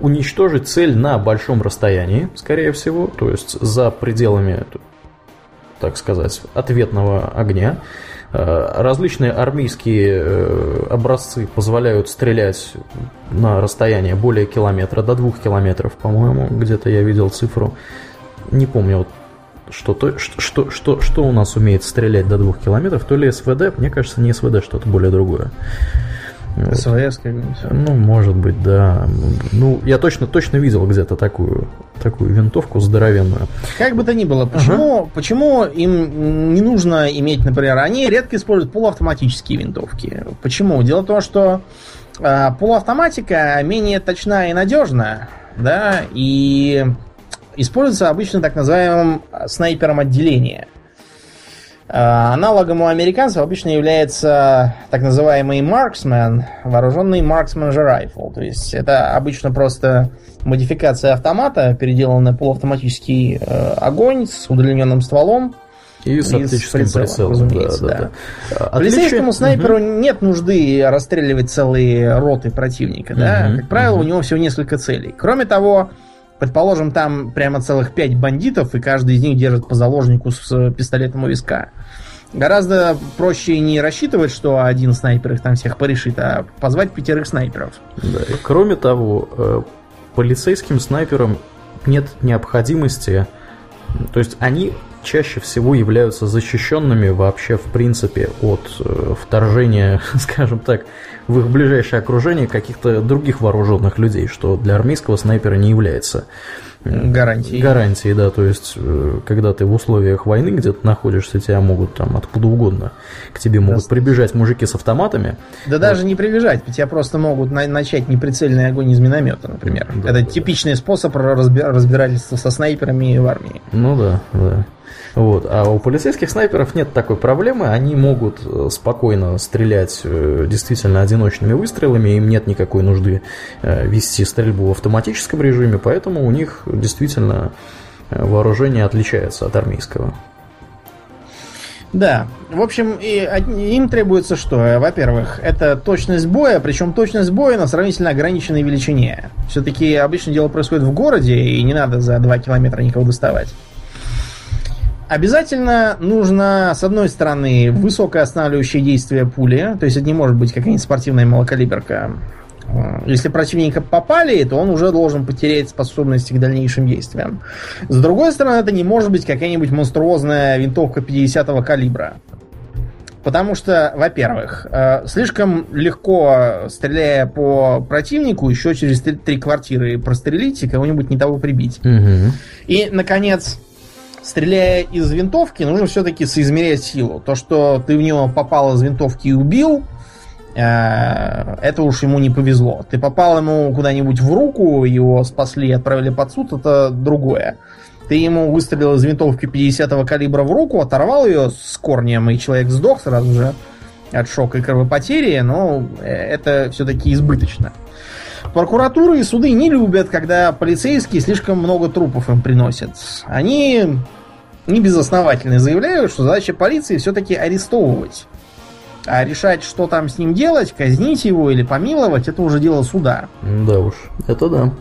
уничтожить цель на большом расстоянии, скорее всего, то есть за пределами, так сказать, ответного огня. Э, различные армейские э, образцы позволяют стрелять на расстояние более километра, до двух километров, по-моему, где-то я видел цифру. Не помню, что, то, что, что, что у нас умеет стрелять до двух километров, то ли СВД, мне кажется, не СВД, что-то более другое. СВС Ну, может быть, да. Ну, я точно, точно видел где-то такую, такую винтовку здоровенную. Как бы то ни было, почему, ага. почему им не нужно иметь, например, они редко используют полуавтоматические винтовки. Почему? Дело в том, что э, полуавтоматика менее точна и надежна, да, и используется обычно так называемым снайпером отделения. Э, аналогом у американцев обычно является так называемый marksman, вооруженный marksman же rifle. То есть это обычно просто модификация автомата, переделанная полуавтоматический э, огонь с удлиненным стволом. И с оптическим прицелом, прицелом разумеется, да. да. да. Полицейскому снайперу угу. нет нужды расстреливать целые роты противника, да. Угу, как правило, угу. у него всего несколько целей. Кроме того, Предположим, там прямо целых пять бандитов, и каждый из них держит по заложнику с э, пистолетом у виска. Гораздо проще не рассчитывать, что один снайпер их там всех порешит, а позвать пятерых снайперов. Да, и кроме того, э, полицейским снайперам нет необходимости, то есть они чаще всего являются защищенными вообще в принципе от э, вторжения, скажем так, в их ближайшее окружение каких-то других вооруженных людей, что для армейского снайпера не является гарантией. Гарантией, да, то есть, э, когда ты в условиях войны где-то находишься, тебя могут там откуда угодно, к тебе могут да. прибежать мужики с автоматами. Да вот. даже не прибежать, тебя просто могут на- начать неприцельный огонь из миномета, например. Да, Это да, типичный способ разбирательства со снайперами в армии. Ну да, да. Вот. А у полицейских снайперов нет такой проблемы, они могут э, спокойно стрелять э, действительно одиночными выстрелами, им нет никакой нужды э, вести стрельбу в автоматическом режиме, поэтому у них действительно вооружение отличается от армейского. Да, в общем, и им требуется что? Во-первых, это точность боя, причем точность боя на сравнительно ограниченной величине. Все-таки обычно дело происходит в городе, и не надо за 2 километра никого доставать. Обязательно нужно, с одной стороны, высокое останавливающее действие пули, то есть это не может быть какая-нибудь спортивная малокалиберка. Если противника попали, то он уже должен потерять способности к дальнейшим действиям. С другой стороны, это не может быть какая-нибудь монструозная винтовка 50-го калибра. Потому что, во-первых, э, слишком легко, стреляя по противнику, еще через три, три квартиры прострелить и кого-нибудь не того прибить. Угу. И, наконец, стреляя из винтовки, нужно все-таки соизмерять силу. То, что ты в него попал из винтовки и убил, э, это уж ему не повезло. Ты попал ему куда-нибудь в руку, его спасли и отправили под суд, это другое. Ты ему выстрелил из винтовки 50-го калибра в руку, оторвал ее с корнем, и человек сдох сразу же от шока и кровопотери, но это все-таки избыточно. Прокуратуры и суды не любят, когда полицейские слишком много трупов им приносят. Они не безосновательно заявляют, что задача полиции все-таки арестовывать. А решать, что там с ним делать, казнить его или помиловать, это уже дело суда. Да уж, это да.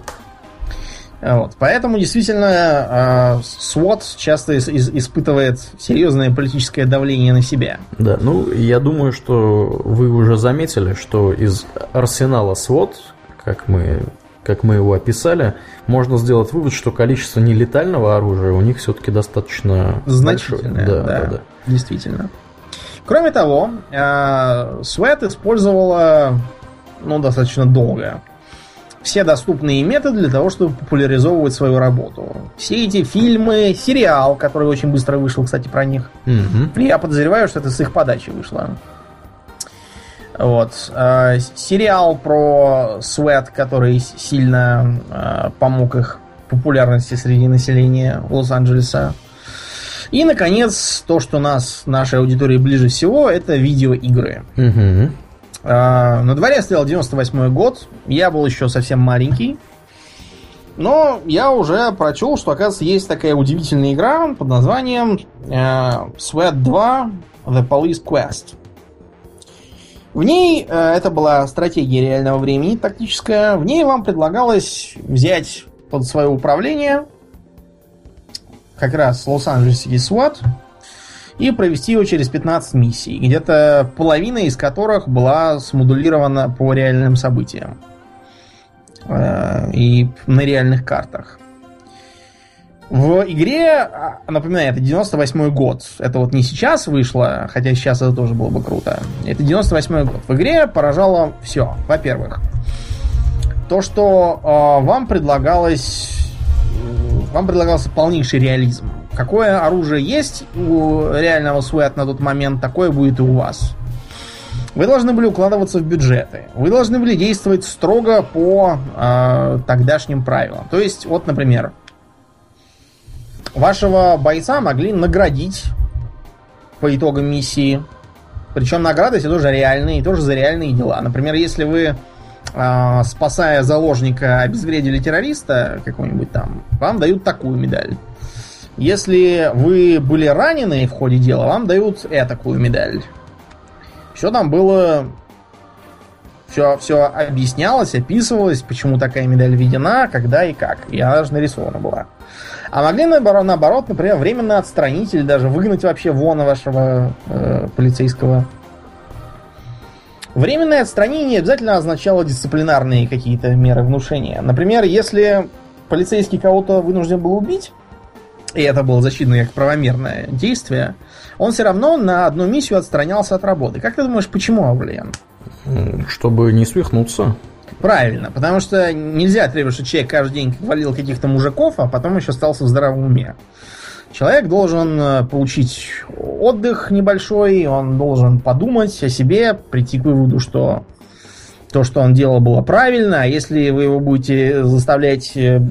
Вот. Поэтому действительно э, СВОТ часто ис- испытывает серьезное политическое давление на себя. Да, ну я думаю, что вы уже заметили, что из арсенала СВОТ, как мы, как мы его описали, можно сделать вывод, что количество нелетального оружия у них все-таки достаточно значительное. Да, да, да, да. Действительно. Кроме того, э, Свет использовала ну, достаточно долго все доступные методы для того, чтобы популяризовывать свою работу. Все эти фильмы, сериал, который очень быстро вышел, кстати, про них. Угу. Я подозреваю, что это с их подачи вышло. Вот. Э, сериал про Свет, который сильно э, помог их популярности среди населения Лос-Анджелеса. И, наконец, то, что нас, нашей аудитории ближе всего, это видеоигры. Угу. На дворе стоял 98 год. Я был еще совсем маленький. Но я уже прочел, что, оказывается, есть такая удивительная игра под названием э, Sweat 2 The Police Quest. В ней, э, это была стратегия реального времени, тактическая, в ней вам предлагалось взять под свое управление как раз Лос-Анджелесский SWAT и провести его через 15 миссий, где-то половина из которых была смодулирована по реальным событиям э, и на реальных картах. В игре, а, напоминаю, это 98 год. Это вот не сейчас вышло, хотя сейчас это тоже было бы круто. Это 98 год. В игре поражало все. Во-первых, то, что э, вам предлагалось вам предлагался полнейший реализм. Какое оружие есть у реального Суэт на тот момент, такое будет и у вас. Вы должны были укладываться в бюджеты. Вы должны были действовать строго по э, тогдашним правилам. То есть, вот, например, Вашего бойца могли наградить по итогам миссии. Причем награды все тоже реальные, и тоже за реальные дела. Например, если вы, э, спасая заложника, обезвредили террориста какого-нибудь там, вам дают такую медаль. Если вы были ранены в ходе дела, вам дают такую медаль. Все там было... Все, все объяснялось, описывалось, почему такая медаль введена, когда и как. И она даже нарисована была. А могли наоборот, наоборот например, временно отстранить или даже выгнать вообще вон вашего э, полицейского. Временное отстранение обязательно означало дисциплинарные какие-то меры внушения. Например, если полицейский кого-то вынужден был убить, и это было засчитано как правомерное действие, он все равно на одну миссию отстранялся от работы. Как ты думаешь, почему, Аурлиен? Чтобы не свихнуться. Правильно, потому что нельзя требовать, что человек каждый день валил каких-то мужиков, а потом еще остался в здравом уме. Человек должен э, получить отдых небольшой, он должен подумать о себе, прийти к выводу, что то, что он делал, было правильно, а если вы его будете заставлять э,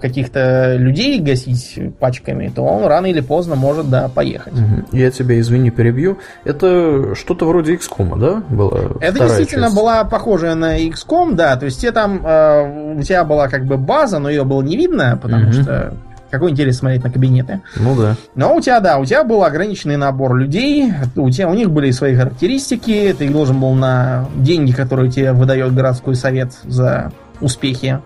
каких-то людей гасить пачками, то он рано или поздно может, да, поехать. Я тебя, извини, перебью. Это что-то вроде XCOM, да, было? Это действительно часть. была похожая на XCOM, да, то есть те там, э, у тебя была как бы база, но ее было не видно, потому угу. что какой интерес смотреть на кабинеты? Ну да. Но у тебя, да, у тебя был ограниченный набор людей, у тебя у них были свои характеристики, ты должен был на деньги, которые тебе выдает городской совет за успехи,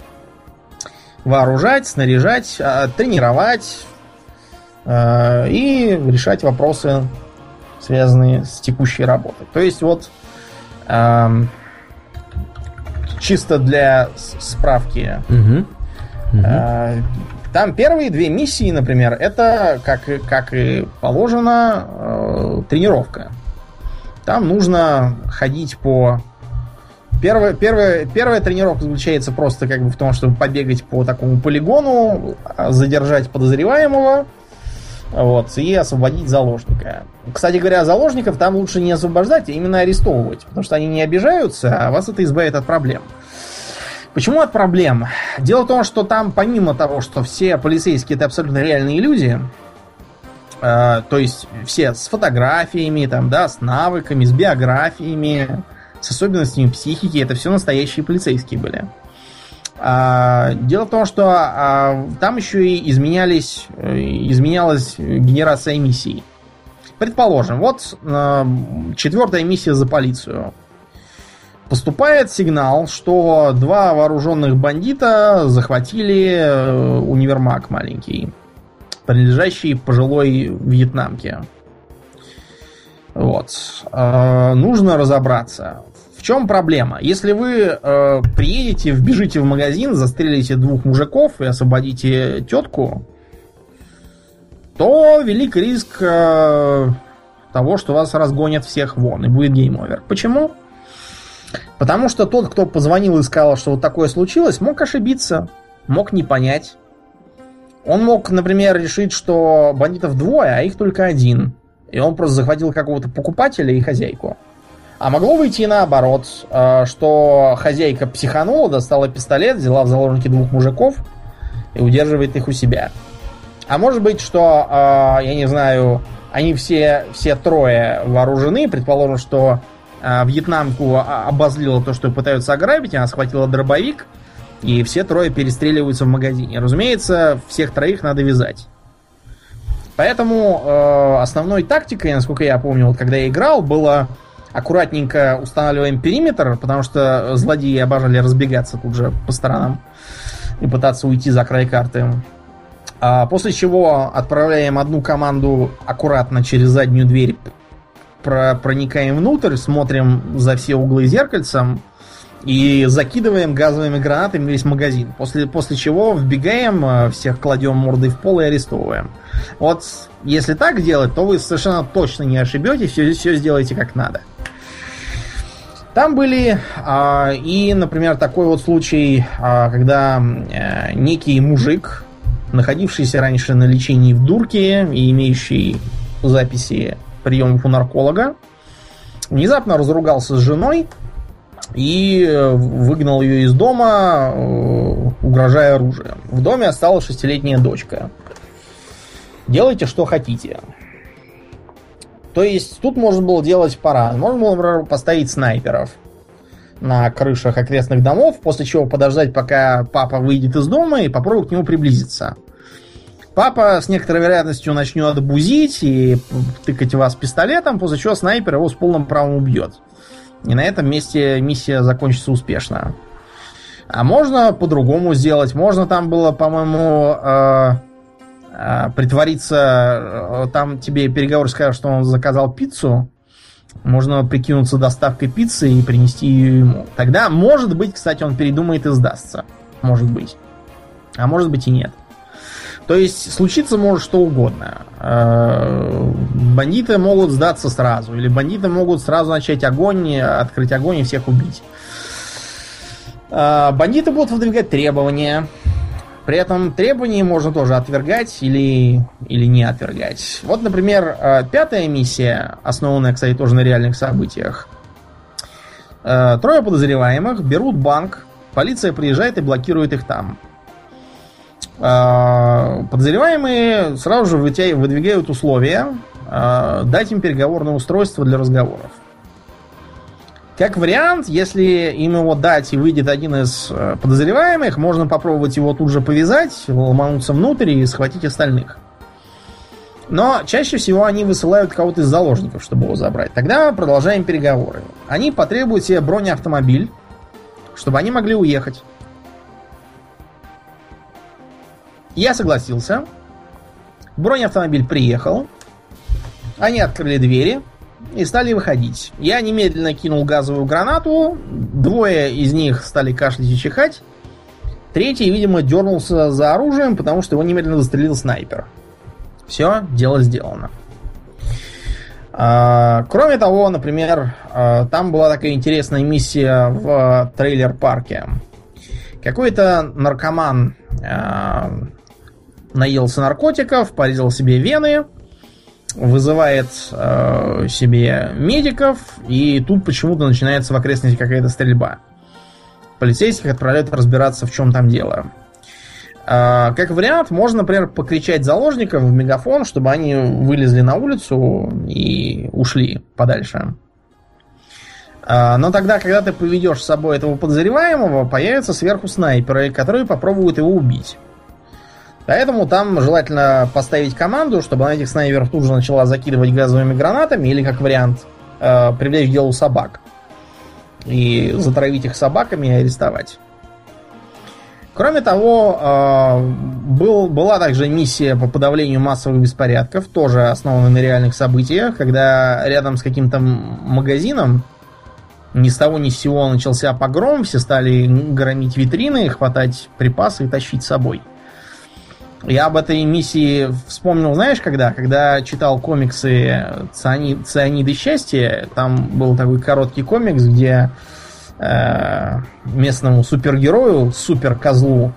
вооружать, снаряжать, а, тренировать э, и решать вопросы, связанные с текущей работой. То есть вот э, чисто для справки. Угу. Угу. Там первые две миссии, например, это, как, как и положено, э, тренировка. Там нужно ходить по... Первая, первая, первая тренировка заключается просто как бы в том, чтобы побегать по такому полигону, задержать подозреваемого, вот, и освободить заложника. Кстати говоря, заложников там лучше не освобождать, а именно арестовывать, потому что они не обижаются, а вас это избавит от проблем. Почему от проблем? Дело в том, что там помимо того, что все полицейские это абсолютно реальные люди, э, то есть все с фотографиями, там, да, с навыками, с биографиями, с особенностями психики, это все настоящие полицейские были. А, дело в том, что а, там еще и изменялись, э, изменялась генерация миссий. Предположим, вот а, четвертая миссия за полицию. Поступает сигнал, что два вооруженных бандита захватили э, универмаг маленький, принадлежащий пожилой вьетнамке. Вот. Э, нужно разобраться. В чем проблема? Если вы э, приедете, вбежите в магазин, застрелите двух мужиков и освободите тетку, то велик риск э, того, что вас разгонят всех вон и будет game over. Почему? Потому что тот, кто позвонил и сказал, что вот такое случилось, мог ошибиться, мог не понять. Он мог, например, решить, что бандитов двое, а их только один. И он просто захватил какого-то покупателя и хозяйку. А могло выйти наоборот, э, что хозяйка психанула, достала пистолет, взяла в заложники двух мужиков и удерживает их у себя. А может быть, что, э, я не знаю, они все, все трое вооружены, предположим, что вьетнамку обозлило то, что пытаются ограбить, она схватила дробовик, и все трое перестреливаются в магазине. Разумеется, всех троих надо вязать. Поэтому э, основной тактикой, насколько я помню, вот когда я играл, было аккуратненько устанавливаем периметр, потому что злодеи обожали разбегаться тут же по сторонам и пытаться уйти за край карты. А после чего отправляем одну команду аккуратно через заднюю дверь, про проникаем внутрь, смотрим за все углы зеркальцем и закидываем газовыми гранатами весь магазин. После, после чего вбегаем, э, всех кладем мордой в пол и арестовываем. Вот если так делать, то вы совершенно точно не ошибетесь, все, все сделаете как надо. Там были а, и, например, такой вот случай, а, когда а, некий мужик, находившийся раньше на лечении в дурке и имеющий записи приемов у нарколога, внезапно разругался с женой и выгнал ее из дома, э, угрожая оружием. В доме осталась шестилетняя дочка. Делайте, что хотите. То есть тут можно было делать пора. Можно было, например, поставить снайперов на крышах окрестных домов, после чего подождать, пока папа выйдет из дома и попробовать к нему приблизиться. Папа с некоторой вероятностью начнет бузить и тыкать вас пистолетом, после чего снайпер его с полным правом убьет. И на этом месте миссия закончится успешно. А можно по-другому сделать. Можно там было, по-моему, э, а, притвориться, э, там тебе переговор скажет, что он заказал пиццу, можно прикинуться доставкой пиццы и принести ее ему. Тогда, может быть, кстати, он передумает и сдастся. Может быть. А может быть и нет. То есть случиться может что угодно. Э, бандиты могут сдаться сразу. Или бандиты могут сразу начать огонь, открыть огонь и всех убить. Э, бандиты будут выдвигать требования. При этом требования можно тоже отвергать или, или не отвергать. Вот, например, э, пятая миссия, основанная, кстати, тоже на реальных событиях. Трое подозреваемых берут банк, полиция приезжает и блокирует их там. Э, подозреваемые сразу же выдвигают условия дать им переговорное устройство для разговоров. Как вариант, если им его дать и выйдет один из э, подозреваемых, можно попробовать его тут же повязать, ломануться внутрь и схватить остальных. Но чаще всего они высылают кого-то из заложников, чтобы его забрать. Тогда продолжаем переговоры. Они потребуют себе бронеавтомобиль, чтобы они могли уехать. Я согласился. Бронеавтомобиль приехал. Они открыли двери и стали выходить. Я немедленно кинул газовую гранату, двое из них стали кашлять и чихать, третий, видимо, дернулся за оружием, потому что его немедленно застрелил снайпер. Все, дело сделано. А, кроме того, например, а, там была такая интересная миссия в трейлер-парке. Какой-то наркоман а, наелся наркотиков, порезал себе вены, вызывает э, себе медиков, и тут почему-то начинается в окрестности какая-то стрельба. Полицейских отправляют разбираться, в чем там дело. Э, как вариант, можно, например, покричать заложников в мегафон, чтобы они вылезли на улицу и ушли подальше. Э, но тогда, когда ты поведешь с собой этого подозреваемого, появятся сверху снайперы, которые попробуют его убить. Поэтому там желательно поставить команду, чтобы она этих снайперов тут же начала закидывать газовыми гранатами, или как вариант э, привлечь к делу собак. И затравить их собаками и арестовать. Кроме того, э, был, была также миссия по подавлению массовых беспорядков, тоже основанная на реальных событиях, когда рядом с каким-то магазином ни с того ни с сего начался погром, все стали громить витрины, хватать припасы и тащить с собой. Я об этой миссии вспомнил, знаешь, когда? Когда читал комиксы Цианид, «Цианиды счастья», там был такой короткий комикс, где э, местному супергерою, суперкозлу,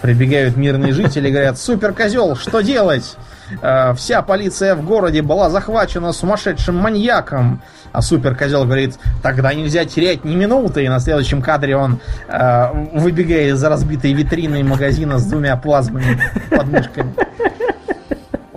прибегают мирные жители и говорят, суперкозел, что делать? Э, вся полиция в городе была захвачена сумасшедшим маньяком. А суперкозел говорит, тогда нельзя терять ни минуты. И на следующем кадре он э, выбегает из разбитой витрины магазина с двумя плазмами под мышками.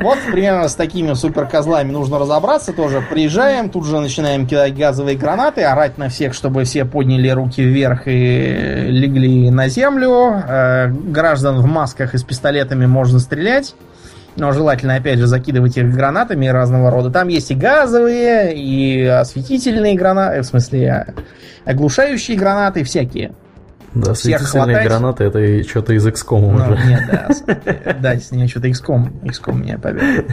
Вот примерно с такими суперкозлами нужно разобраться тоже. Приезжаем, тут же начинаем кидать газовые гранаты, орать на всех, чтобы все подняли руки вверх и легли на землю. Э, граждан в масках и с пистолетами можно стрелять. Но желательно, опять же, закидывать их гранатами разного рода. Там есть и газовые, и осветительные гранаты, в смысле, оглушающие гранаты, всякие. Да, Всех осветительные хватать. гранаты это что-то из XCOM ну, уже. Нет, да. Да, с ними что-то XCOM. XCOM меня побил.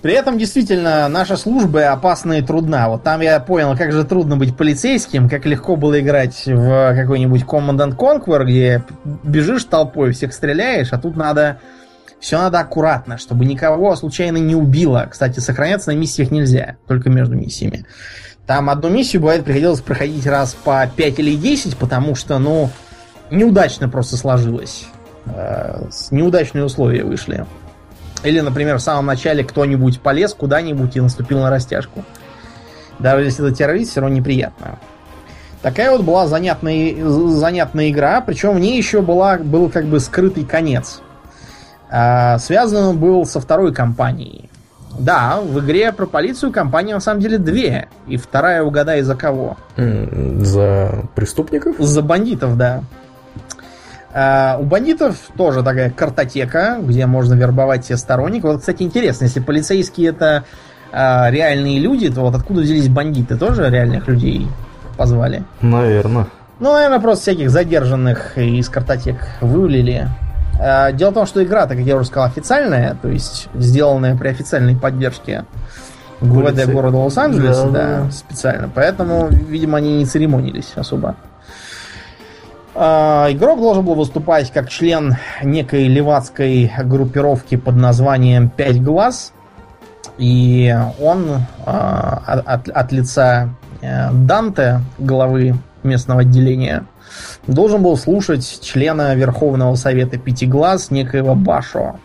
При этом действительно наша служба опасна и трудна. Вот там я понял, как же трудно быть полицейским, как легко было играть в какой-нибудь Command Conquer, где бежишь толпой, всех стреляешь, а тут надо все надо аккуратно, чтобы никого случайно не убило. Кстати, сохраняться на миссиях нельзя, только между миссиями. Там одну миссию, бывает, приходилось проходить раз по 5 или 10, потому что, ну, неудачно просто сложилось. Э, неудачные условия вышли. Или, например, в самом начале кто-нибудь полез куда-нибудь и наступил на растяжку. Даже если это террорист, все равно неприятно. Такая вот была занятная, занятная игра, причем в ней еще была, был как бы скрытый конец. А, связан он был со второй компанией. Да, в игре про полицию компания на самом деле две. И вторая угадай за кого. За преступников? За бандитов, да. А, у бандитов тоже такая картотека, где можно вербовать все сторонников. Вот, кстати, интересно, если полицейские это а, реальные люди, то вот откуда взялись бандиты? Тоже реальных людей позвали? Наверное. Ну, наверное, просто всяких задержанных из картотек вывалили. Э, дело в том, что игра, так как я уже сказал, официальная, то есть сделанная при официальной поддержке ГУВД города Лос-Анджелес, да, да, специально. Поэтому, видимо, они не церемонились особо. Э, игрок должен был выступать как член некой левацкой группировки под названием «Пять глаз». И он э, от, от лица Данте, главы местного отделения, должен был слушать члена Верховного Совета Пятиглаз некоего Башо.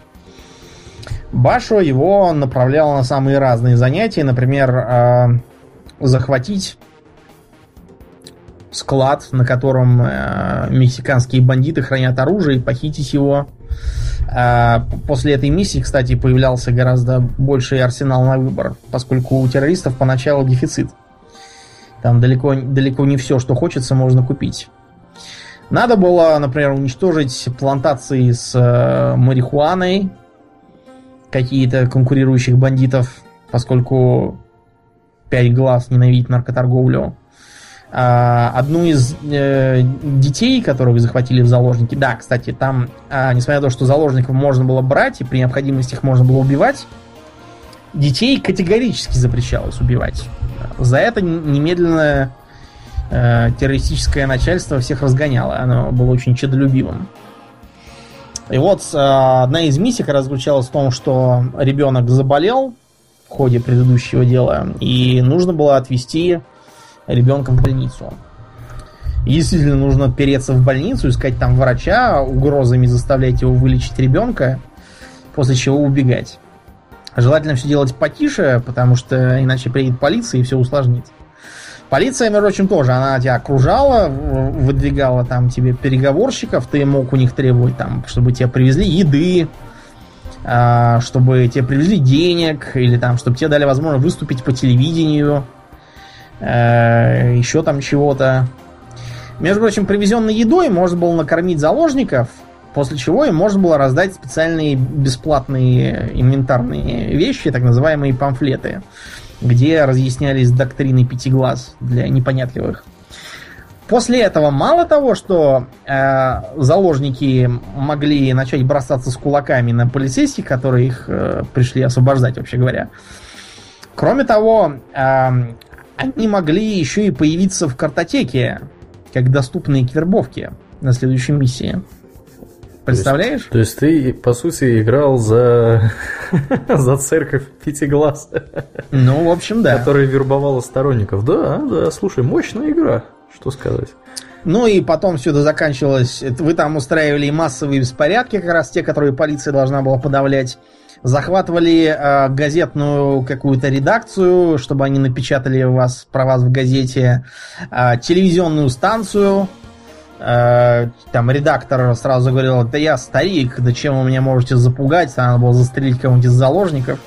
Башо его направлял на самые разные занятия, например, э, захватить склад, на котором э, мексиканские бандиты хранят оружие, и похитить его. Э, после этой миссии, кстати, появлялся гораздо больший арсенал на выбор, поскольку у террористов поначалу дефицит. Там далеко, далеко не все, что хочется, можно купить. Надо было, например, уничтожить плантации с э, марихуаной, какие-то конкурирующих бандитов, поскольку пять глаз ненавидит наркоторговлю. А, одну из э, детей, которых захватили в заложники, да, кстати, там, а, несмотря на то, что заложников можно было брать и при необходимости их можно было убивать, детей категорически запрещалось убивать. За это немедленно э, террористическое начальство всех разгоняло. Оно было очень чадолюбивым. И вот э, одна из миссий как раз в том, что ребенок заболел в ходе предыдущего дела, и нужно было отвезти ребенка в больницу. И действительно нужно переться в больницу, искать там врача, угрозами заставлять его вылечить ребенка, после чего убегать. Желательно все делать потише, потому что иначе приедет полиция и все усложнит. Полиция, между прочим, тоже, она тебя окружала, выдвигала там тебе переговорщиков, ты мог у них требовать там, чтобы тебе привезли еды, а, чтобы тебе привезли денег, или там, чтобы тебе дали возможность выступить по телевидению, э, еще там чего-то. Между прочим, привезенной едой можно было накормить заложников, после чего им можно было раздать специальные бесплатные инвентарные вещи, так называемые памфлеты где разъяснялись доктрины пяти глаз для непонятливых. После этого мало того, что э, заложники могли начать бросаться с кулаками на полицейских, которые их э, пришли освобождать, вообще говоря. Кроме того, э, они могли еще и появиться в картотеке, как доступные к вербовке на следующей миссии. Представляешь? То есть, то есть ты, по сути, играл за, за церковь Пятиглаз. Ну, в общем, да. Которая вербовала сторонников. Да, да, слушай, мощная игра. Что сказать? Ну и потом все это заканчивалось. Вы там устраивали массовые беспорядки, как раз те, которые полиция должна была подавлять. Захватывали э, газетную какую-то редакцию, чтобы они напечатали вас, про вас в газете. Э, телевизионную станцию. Э, там редактор сразу говорил, да я старик, да чем вы меня можете запугать? Надо было застрелить кого-нибудь из заложников.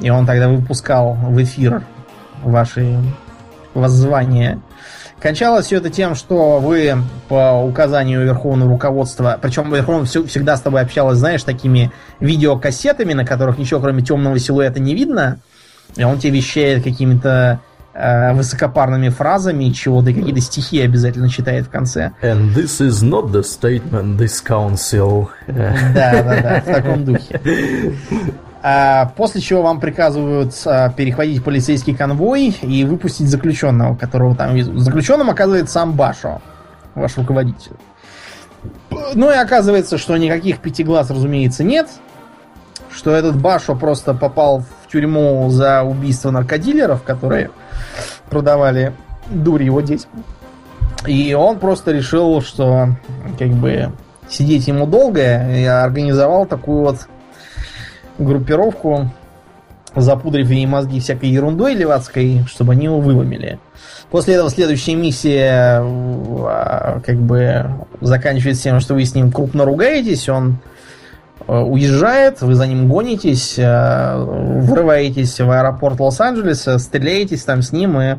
И он тогда выпускал в эфир ваши воззвания. Кончалось все это тем, что вы по указанию верховного руководства, причем верховное всегда с тобой общалось, знаешь, такими видеокассетами, на которых ничего кроме темного силуэта не видно, и он тебе вещает какими-то высокопарными фразами чего-то, какие-то стихи обязательно читает в конце. And this is not the statement this council. Да, да, да, в таком духе. А, после чего вам приказывают а, перехватить полицейский конвой и выпустить заключенного, которого там везут. Заключенным оказывается сам Башо, ваш руководитель. Ну и оказывается, что никаких пяти глаз, разумеется, нет. Что этот Башо просто попал в тюрьму за убийство наркодилеров, которые продавали дурь его детям. И он просто решил, что как бы сидеть ему долго, и организовал такую вот группировку, запудрив ей мозги всякой ерундой левацкой, чтобы они его выломили. После этого следующая миссия а, как бы заканчивается тем, что вы с ним крупно ругаетесь, он уезжает, вы за ним гонитесь, э, врываетесь в аэропорт Лос-Анджелеса, стреляетесь там с ним и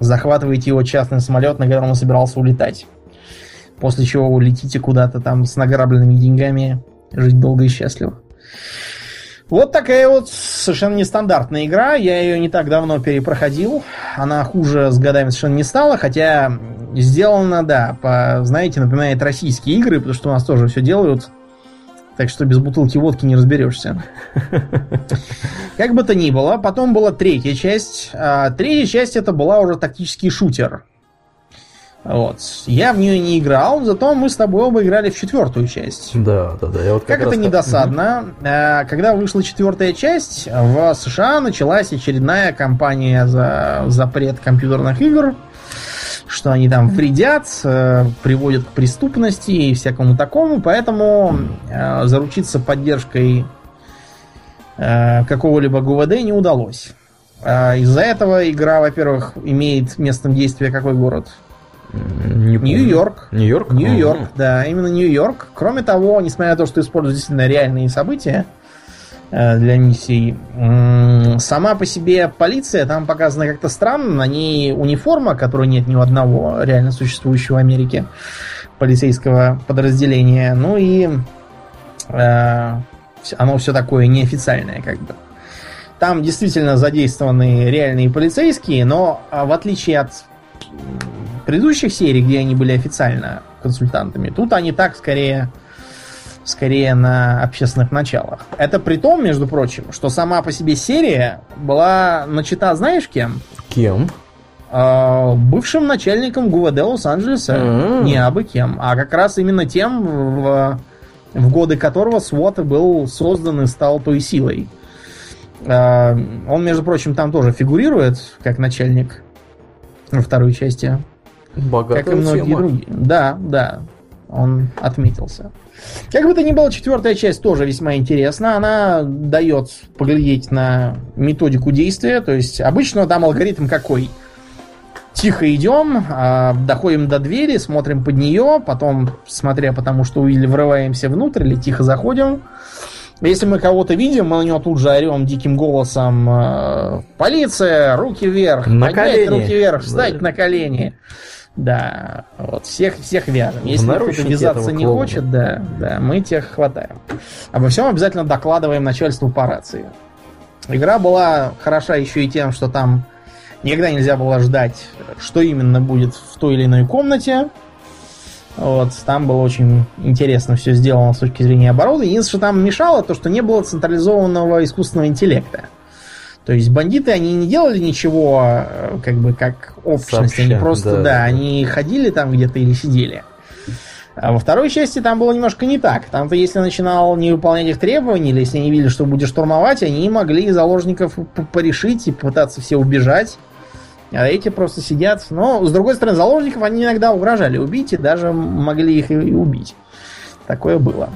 захватываете его частный самолет, на котором он собирался улетать. После чего вы летите куда-то там с награбленными деньгами, жить долго и счастливо. Вот такая вот совершенно нестандартная игра. Я ее не так давно перепроходил. Она хуже с годами совершенно не стала, хотя сделана, да, по, знаете, напоминает российские игры, потому что у нас тоже все делают. Так что без бутылки водки не разберешься. Как бы то ни было, потом была третья часть. А третья часть это была уже тактический шутер. Вот. Я в нее не играл, зато мы с тобой оба играли в четвертую часть. Да, да, да. Я вот как, как это недосадно. Угу. Когда вышла четвертая часть, в США началась очередная кампания за запрет компьютерных игр, что они там вредят, э, приводят к преступности и всякому такому, поэтому э, заручиться поддержкой какого-либо ГУВД не удалось. Из-за этого игра, во-первых, имеет местом действия какой город? Нью-Йорк. Нью-Йорк? Нью-Йорк, да, именно Нью-Йорк. Кроме того, несмотря на то, что используют действительно реальные события э, для миссий, сама по себе полиция там показана как-то странно. На ней униформа, которой нет ни у одного реально существующего в Америке полицейского подразделения. Ну и э, оно все такое неофициальное, как бы. Там действительно задействованы реальные полицейские, но а, в отличие от предыдущих серий, где они были официально консультантами, тут они так скорее скорее на общественных началах. Это при том, между прочим, что сама по себе серия была начата, знаешь, кем? Кем? Э, бывшим начальником ГУВД Лос-Анджелеса. Mm-hmm. Не абы кем, а как раз именно тем, в, в годы которого СВОТ был создан и стал той силой. Э, он, между прочим, там тоже фигурирует как начальник во второй части. Богатая как и многие тема. другие. Да, да. Он отметился. Как бы то ни было, четвертая часть тоже весьма интересна. Она дает поглядеть на методику действия. То есть обычно там алгоритм какой? Тихо идем, а, доходим до двери, смотрим под нее, потом, смотря потому что увидели, врываемся внутрь или тихо заходим. Если мы кого-то видим, мы на него тут же орем диким голосом а, «Полиция! Руки вверх! На колени! руки вверх! Встать да. на колени!» Да, вот всех, всех вяжем. Если кто-то вязаться не клоуна. хочет, да, да, мы тех хватаем. Обо всем обязательно докладываем начальству по рации. Игра была хороша еще и тем, что там никогда нельзя было ждать, что именно будет в той или иной комнате. Вот, там было очень интересно все сделано с точки зрения оборота. Единственное, что там мешало, то, что не было централизованного искусственного интеллекта. То есть бандиты, они не делали ничего, э, как бы, как общность. Сообща, они просто, да, да, они ходили там где-то или сидели. А во второй части там было немножко не так. Там-то, если начинал не выполнять их требований, или если они видели, что будешь штурмовать, они могли заложников порешить и пытаться все убежать. А эти просто сидят. Но, с другой стороны, заложников они иногда угрожали убить и даже могли их и убить. Такое было.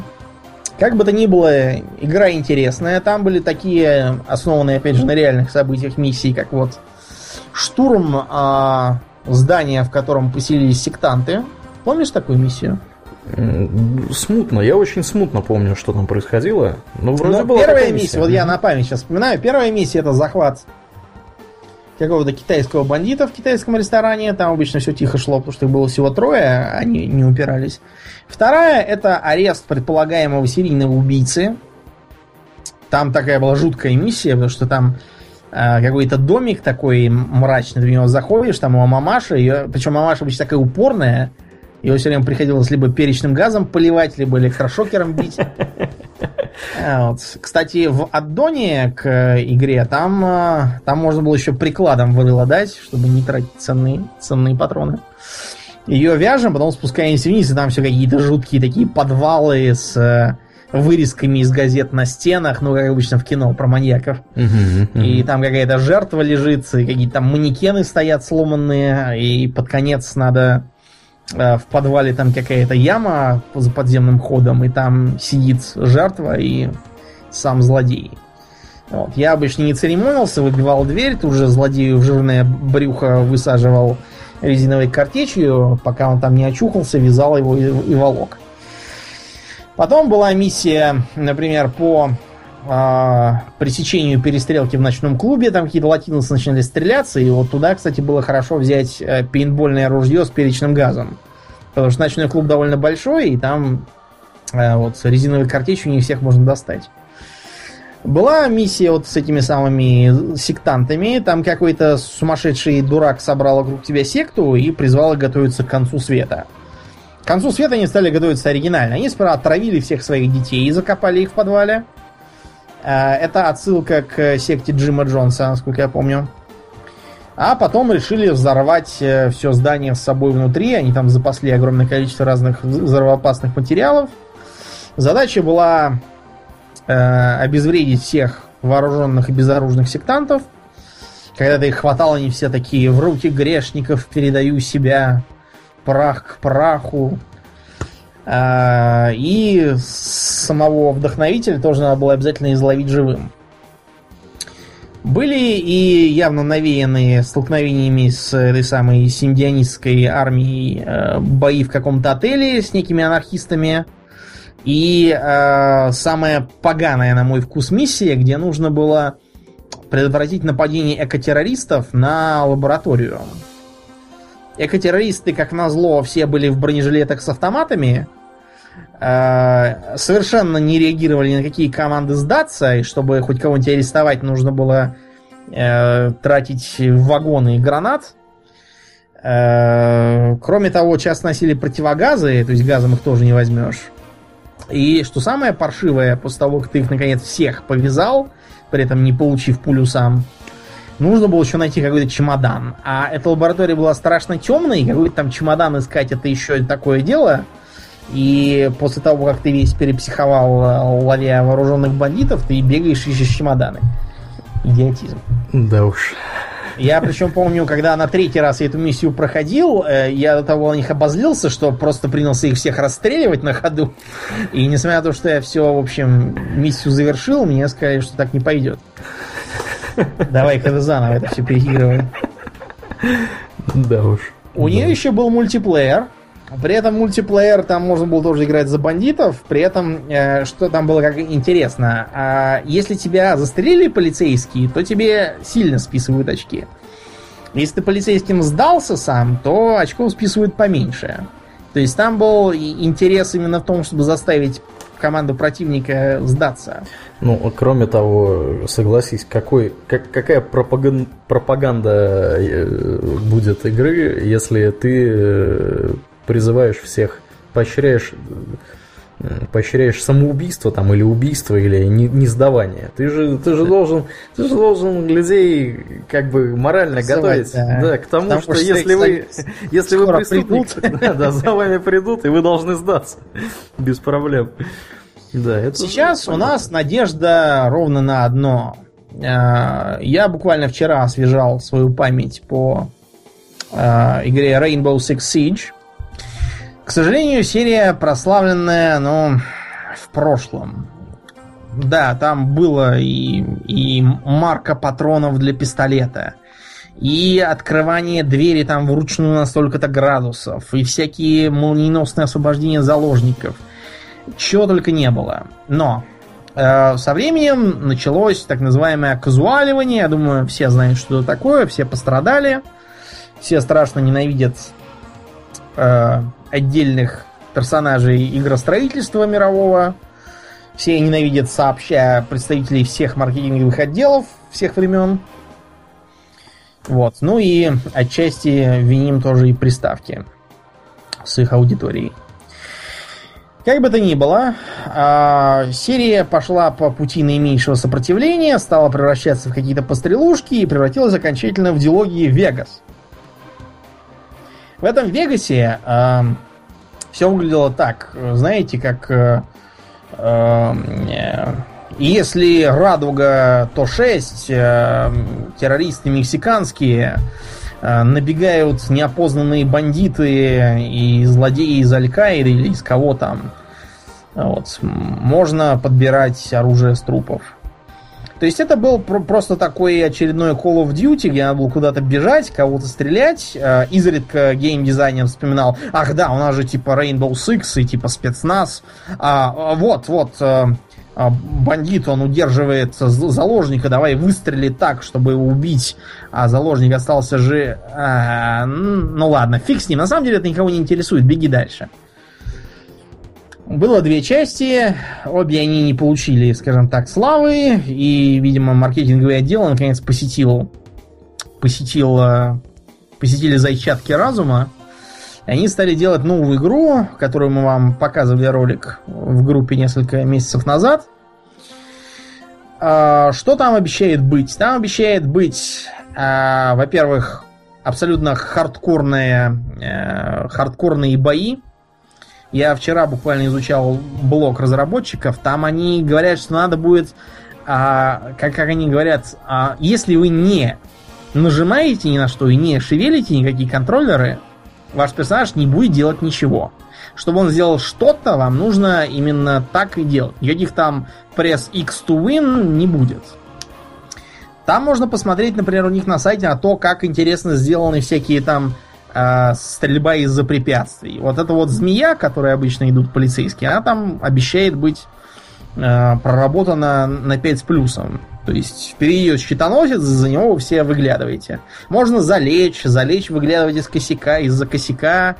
Как бы то ни было, игра интересная. Там были такие, основанные, опять же, на реальных событиях миссии, как вот штурм а, здания, в котором поселились сектанты. Помнишь такую миссию? Смутно. Я очень смутно помню, что там происходило. Но вроде Но была первая миссия, миссия, вот я на память сейчас вспоминаю. Первая миссия это захват какого-то китайского бандита в китайском ресторане. Там обычно все тихо шло, потому что их было всего трое, они не упирались. Вторая это арест предполагаемого серийного убийцы. Там такая была жуткая миссия, потому что там э, какой-то домик такой мрачный, ты в него заходишь, там его мамаша, ее, причем мамаша обычно такая упорная, его все время приходилось либо перечным газом поливать, либо электрошокером бить. А, вот. Кстати, в аддоне к игре там, а, там можно было еще прикладом вырыло дать, чтобы не тратить ценные, ценные патроны. Ее вяжем, потом спускаемся вниз, и там все какие-то жуткие такие подвалы с э, вырезками из газет на стенах, ну, как обычно в кино про маньяков. И там какая-то жертва лежит, и какие-то там манекены стоят сломанные, и под конец надо Э, в подвале там какая-то яма за подземным ходом, и там сидит жертва и сам злодей. Вот. Я обычно не церемонился, выбивал дверь, тут же злодею в жирное брюхо высаживал резиновой картечью, пока он там не очухался, вязал его и, и волок. Потом была миссия, например, по э, пресечению перестрелки в ночном клубе, там какие-то латиносы начинали стреляться, и вот туда, кстати, было хорошо взять э, пейнтбольное ружье с перечным газом. Потому что ночной клуб довольно большой, и там э, вот резиновой картечью не всех можно достать. Была миссия вот с этими самыми сектантами. Там какой-то сумасшедший дурак собрал вокруг тебя секту и призвал их готовиться к концу света. К концу света они стали готовиться оригинально. Они сперва отравили всех своих детей и закопали их в подвале. Э, это отсылка к секте Джима Джонса, насколько я помню. А потом решили взорвать э, все здание с собой внутри. Они там запасли огромное количество разных взрывоопасных материалов. Задача была э, обезвредить всех вооруженных и безоружных сектантов. Когда-то их хватало, они все такие в руки грешников передаю себя, прах к праху. А, и самого вдохновителя тоже надо было обязательно изловить живым. Были и явно навеянные столкновениями с этой самой синдианистской армией э, бои в каком-то отеле с некими анархистами. И э, самая поганая, на мой вкус, миссия, где нужно было предотвратить нападение экотеррористов на лабораторию. Экотеррористы, как назло, все были в бронежилетах с автоматами, э, совершенно не реагировали на какие команды сдаться, и чтобы хоть кого-нибудь арестовать, нужно было э, тратить вагоны гранат. Э, кроме того, часто носили противогазы, то есть газом их тоже не возьмешь. И что самое паршивое, после того, как ты их наконец всех повязал, при этом не получив пулю сам, нужно было еще найти какой-то чемодан. А эта лаборатория была страшно темной, какой-то там чемодан искать это еще такое дело. И после того, как ты весь перепсиховал, ловя вооруженных бандитов, ты бегаешь ищешь чемоданы. Идиотизм. Да уж. Я причем помню, когда на третий раз я эту миссию проходил, э, я до того на них обозлился, что просто принялся их всех расстреливать на ходу. И несмотря на то, что я все, в общем, миссию завершил, мне сказали, что так не пойдет. Давай-ка заново это все переигрываем. Да уж. У да. нее еще был мультиплеер. При этом мультиплеер там можно было тоже играть за бандитов. При этом, э, что там было как интересно, э, если тебя застрелили полицейские, то тебе сильно списывают очки. Если ты полицейским сдался сам, то очков списывают поменьше. То есть там был интерес именно в том, чтобы заставить команду противника сдаться. Ну, кроме того, согласись, какой, как, какая пропаганда, пропаганда э, будет игры, если ты э, призываешь всех, поощряешь поощряешь самоубийство там или убийство или не, не сдавание. Ты же, ты же должен, ты же должен людей как бы морально готовить да. Да, к тому, Потому что, что если вы, если вы преступник, да, да, за вами придут и вы должны сдаться без проблем. Да, это Сейчас у нас надежда ровно на одно. я буквально вчера освежал свою память по игре Rainbow Six Siege. К сожалению, серия прославленная, ну, в прошлом. Да, там было и, и марка патронов для пистолета, и открывание двери там вручную на столько-то градусов, и всякие молниеносные освобождения заложников. Чего только не было. Но э, со временем началось так называемое казуаливание. Я думаю, все знают, что это такое, все пострадали. Все страшно ненавидят э, отдельных персонажей игростроительства мирового. Все ненавидят сообща представителей всех маркетинговых отделов всех времен. Вот. Ну и отчасти виним тоже и приставки с их аудиторией. Как бы то ни было, а, серия пошла по пути наименьшего сопротивления, стала превращаться в какие-то пострелушки и превратилась окончательно в дилогии Вегас. В этом Вегасе а, все выглядело так, знаете, как э, э, если радуга, то 6, э, террористы мексиканские, э, набегают неопознанные бандиты и злодеи из Аль-Каиды или из кого там. Вот. Можно подбирать оружие с трупов. То есть это был просто такой очередной Call of Duty, где надо было куда-то бежать, кого-то стрелять. Э, изредка геймдизайнер вспоминал, ах да, у нас же типа Rainbow Six и типа спецназ. А, а вот, вот, э, а, бандит, он удерживает заложника, давай выстрели так, чтобы его убить, а заложник остался же... А, ну ладно, фиг с ним. На самом деле это никого не интересует, беги дальше. Было две части, обе они не получили, скажем так, славы, и, видимо, маркетинговый отдел наконец посетил, посетил, э, посетили зайчатки разума, и они стали делать новую игру, которую мы вам показывали ролик в группе несколько месяцев назад. А, что там обещает быть? Там обещает быть, а, во-первых, абсолютно хардкорные, э, хардкорные бои, я вчера буквально изучал блог разработчиков. Там они говорят, что надо будет, а, как, как они говорят, а, если вы не нажимаете ни на что и не шевелите никакие контроллеры, ваш персонаж не будет делать ничего. Чтобы он сделал что-то, вам нужно именно так и делать. Никаких там пресс X to win не будет. Там можно посмотреть, например, у них на сайте на то, как интересно сделаны всякие там э, стрельба из-за препятствий. Вот эта вот змея, которая обычно идут полицейские, она там обещает быть э, проработана на 5 с плюсом. То есть впереди идет щитоносец, за него вы все выглядываете. Можно залечь, залечь, выглядывать из косяка, из-за косяка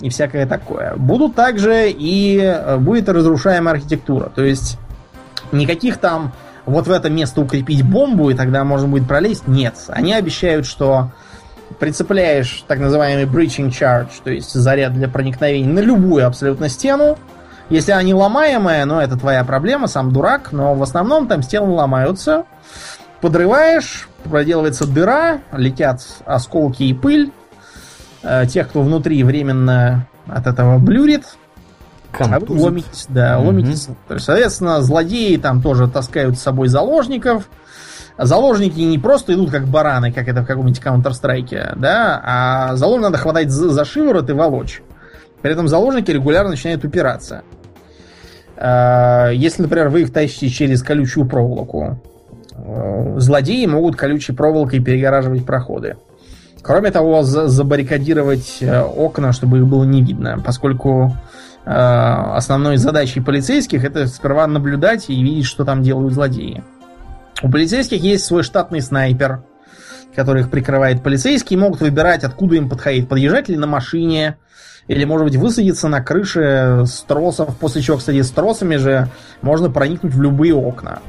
и всякое такое. Будут также и э, будет разрушаемая архитектура. То есть никаких там вот в это место укрепить бомбу, и тогда можно будет пролезть. Нет. Они обещают, что прицепляешь так называемый breaching charge, то есть заряд для проникновения на любую абсолютно стену. Если она не ломаемая, ну это твоя проблема, сам дурак, но в основном там стены ломаются. Подрываешь, проделывается дыра, летят осколки и пыль. Э, тех, кто внутри временно от этого блюрит. А вы ломитесь, да, угу. ломитесь. Соответственно, злодеи там тоже таскают с собой заложников заложники не просто идут как бараны, как это в каком-нибудь Counter-Strike, да, а заложника надо хватать за, за шиворот и волочь. При этом заложники регулярно начинают упираться. А, если, например, вы их тащите через колючую проволоку, э, злодеи могут колючей проволокой перегораживать проходы. Кроме того, забаррикадировать э, окна, чтобы их было не видно, поскольку э, основной задачей полицейских это сперва наблюдать и видеть, что там делают злодеи. У полицейских есть свой штатный снайпер, который их прикрывает. Полицейские могут выбирать, откуда им подходить. Подъезжать ли на машине, или, может быть, высадиться на крыше с тросов, после чего, кстати, с тросами же можно проникнуть в любые окна.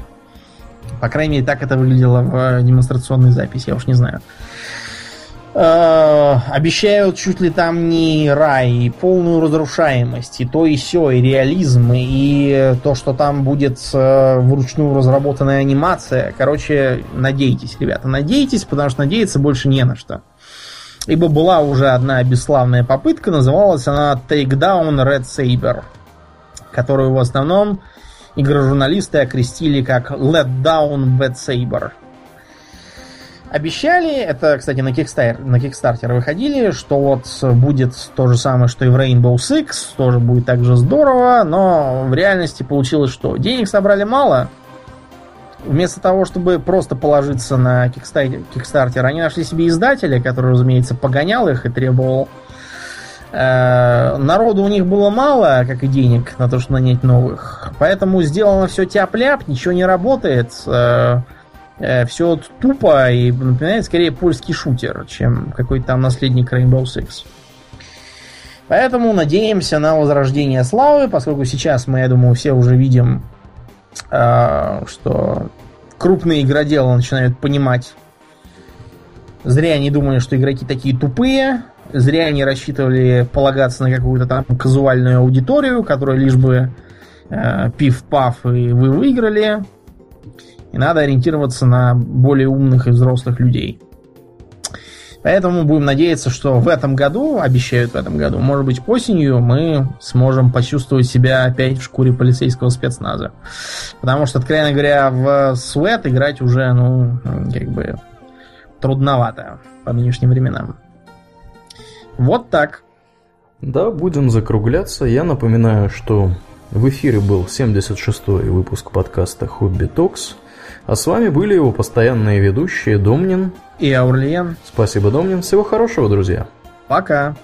По крайней мере, так это выглядело в демонстрационной записи, я уж не знаю. Э, обещают чуть ли там не рай, и полную разрушаемость, и то и все, и реализм, и то, что там будет э, вручную разработанная анимация. Короче, надейтесь, ребята, надейтесь, потому что надеяться больше не на что. Ибо была уже одна бесславная попытка, называлась она Takedown Red Saber, которую в основном игрожурналисты окрестили как Let Down Bad Saber. Обещали, это, кстати, на Kickstarter, на Kickstarter выходили, что вот будет то же самое, что и в Rainbow Six, тоже будет так же здорово, но в реальности получилось, что денег собрали мало. Вместо того, чтобы просто положиться на Kickstarter, они нашли себе издателя, который, разумеется, погонял их и требовал Э, народу у них было мало, как и денег на то, чтобы нанять новых. Поэтому сделано все тяп-ляп, ничего не работает. Э, э, все тупо и напоминает скорее польский шутер, чем какой-то там наследник Rainbow Six. Поэтому надеемся на возрождение славы, поскольку сейчас мы, я думаю, все уже видим, что крупные игроделы начинают понимать. Зря они думали, что игроки такие тупые, Зря они рассчитывали полагаться на какую-то там казуальную аудиторию, которая лишь бы э, пиф-паф и вы выиграли. Надо ориентироваться на более умных и взрослых людей. Поэтому будем надеяться, что в этом году, обещают в этом году, может быть осенью, мы сможем почувствовать себя опять в шкуре полицейского спецназа. Потому что, откровенно говоря, в Суэт играть уже, ну, как бы трудновато по нынешним временам. Вот так. Да, будем закругляться. Я напоминаю, что в эфире был 76-й выпуск подкаста «Хобби Токс». А с вами были его постоянные ведущие Домнин и Аурлиен. Спасибо, Домнин. Всего хорошего, друзья. Пока.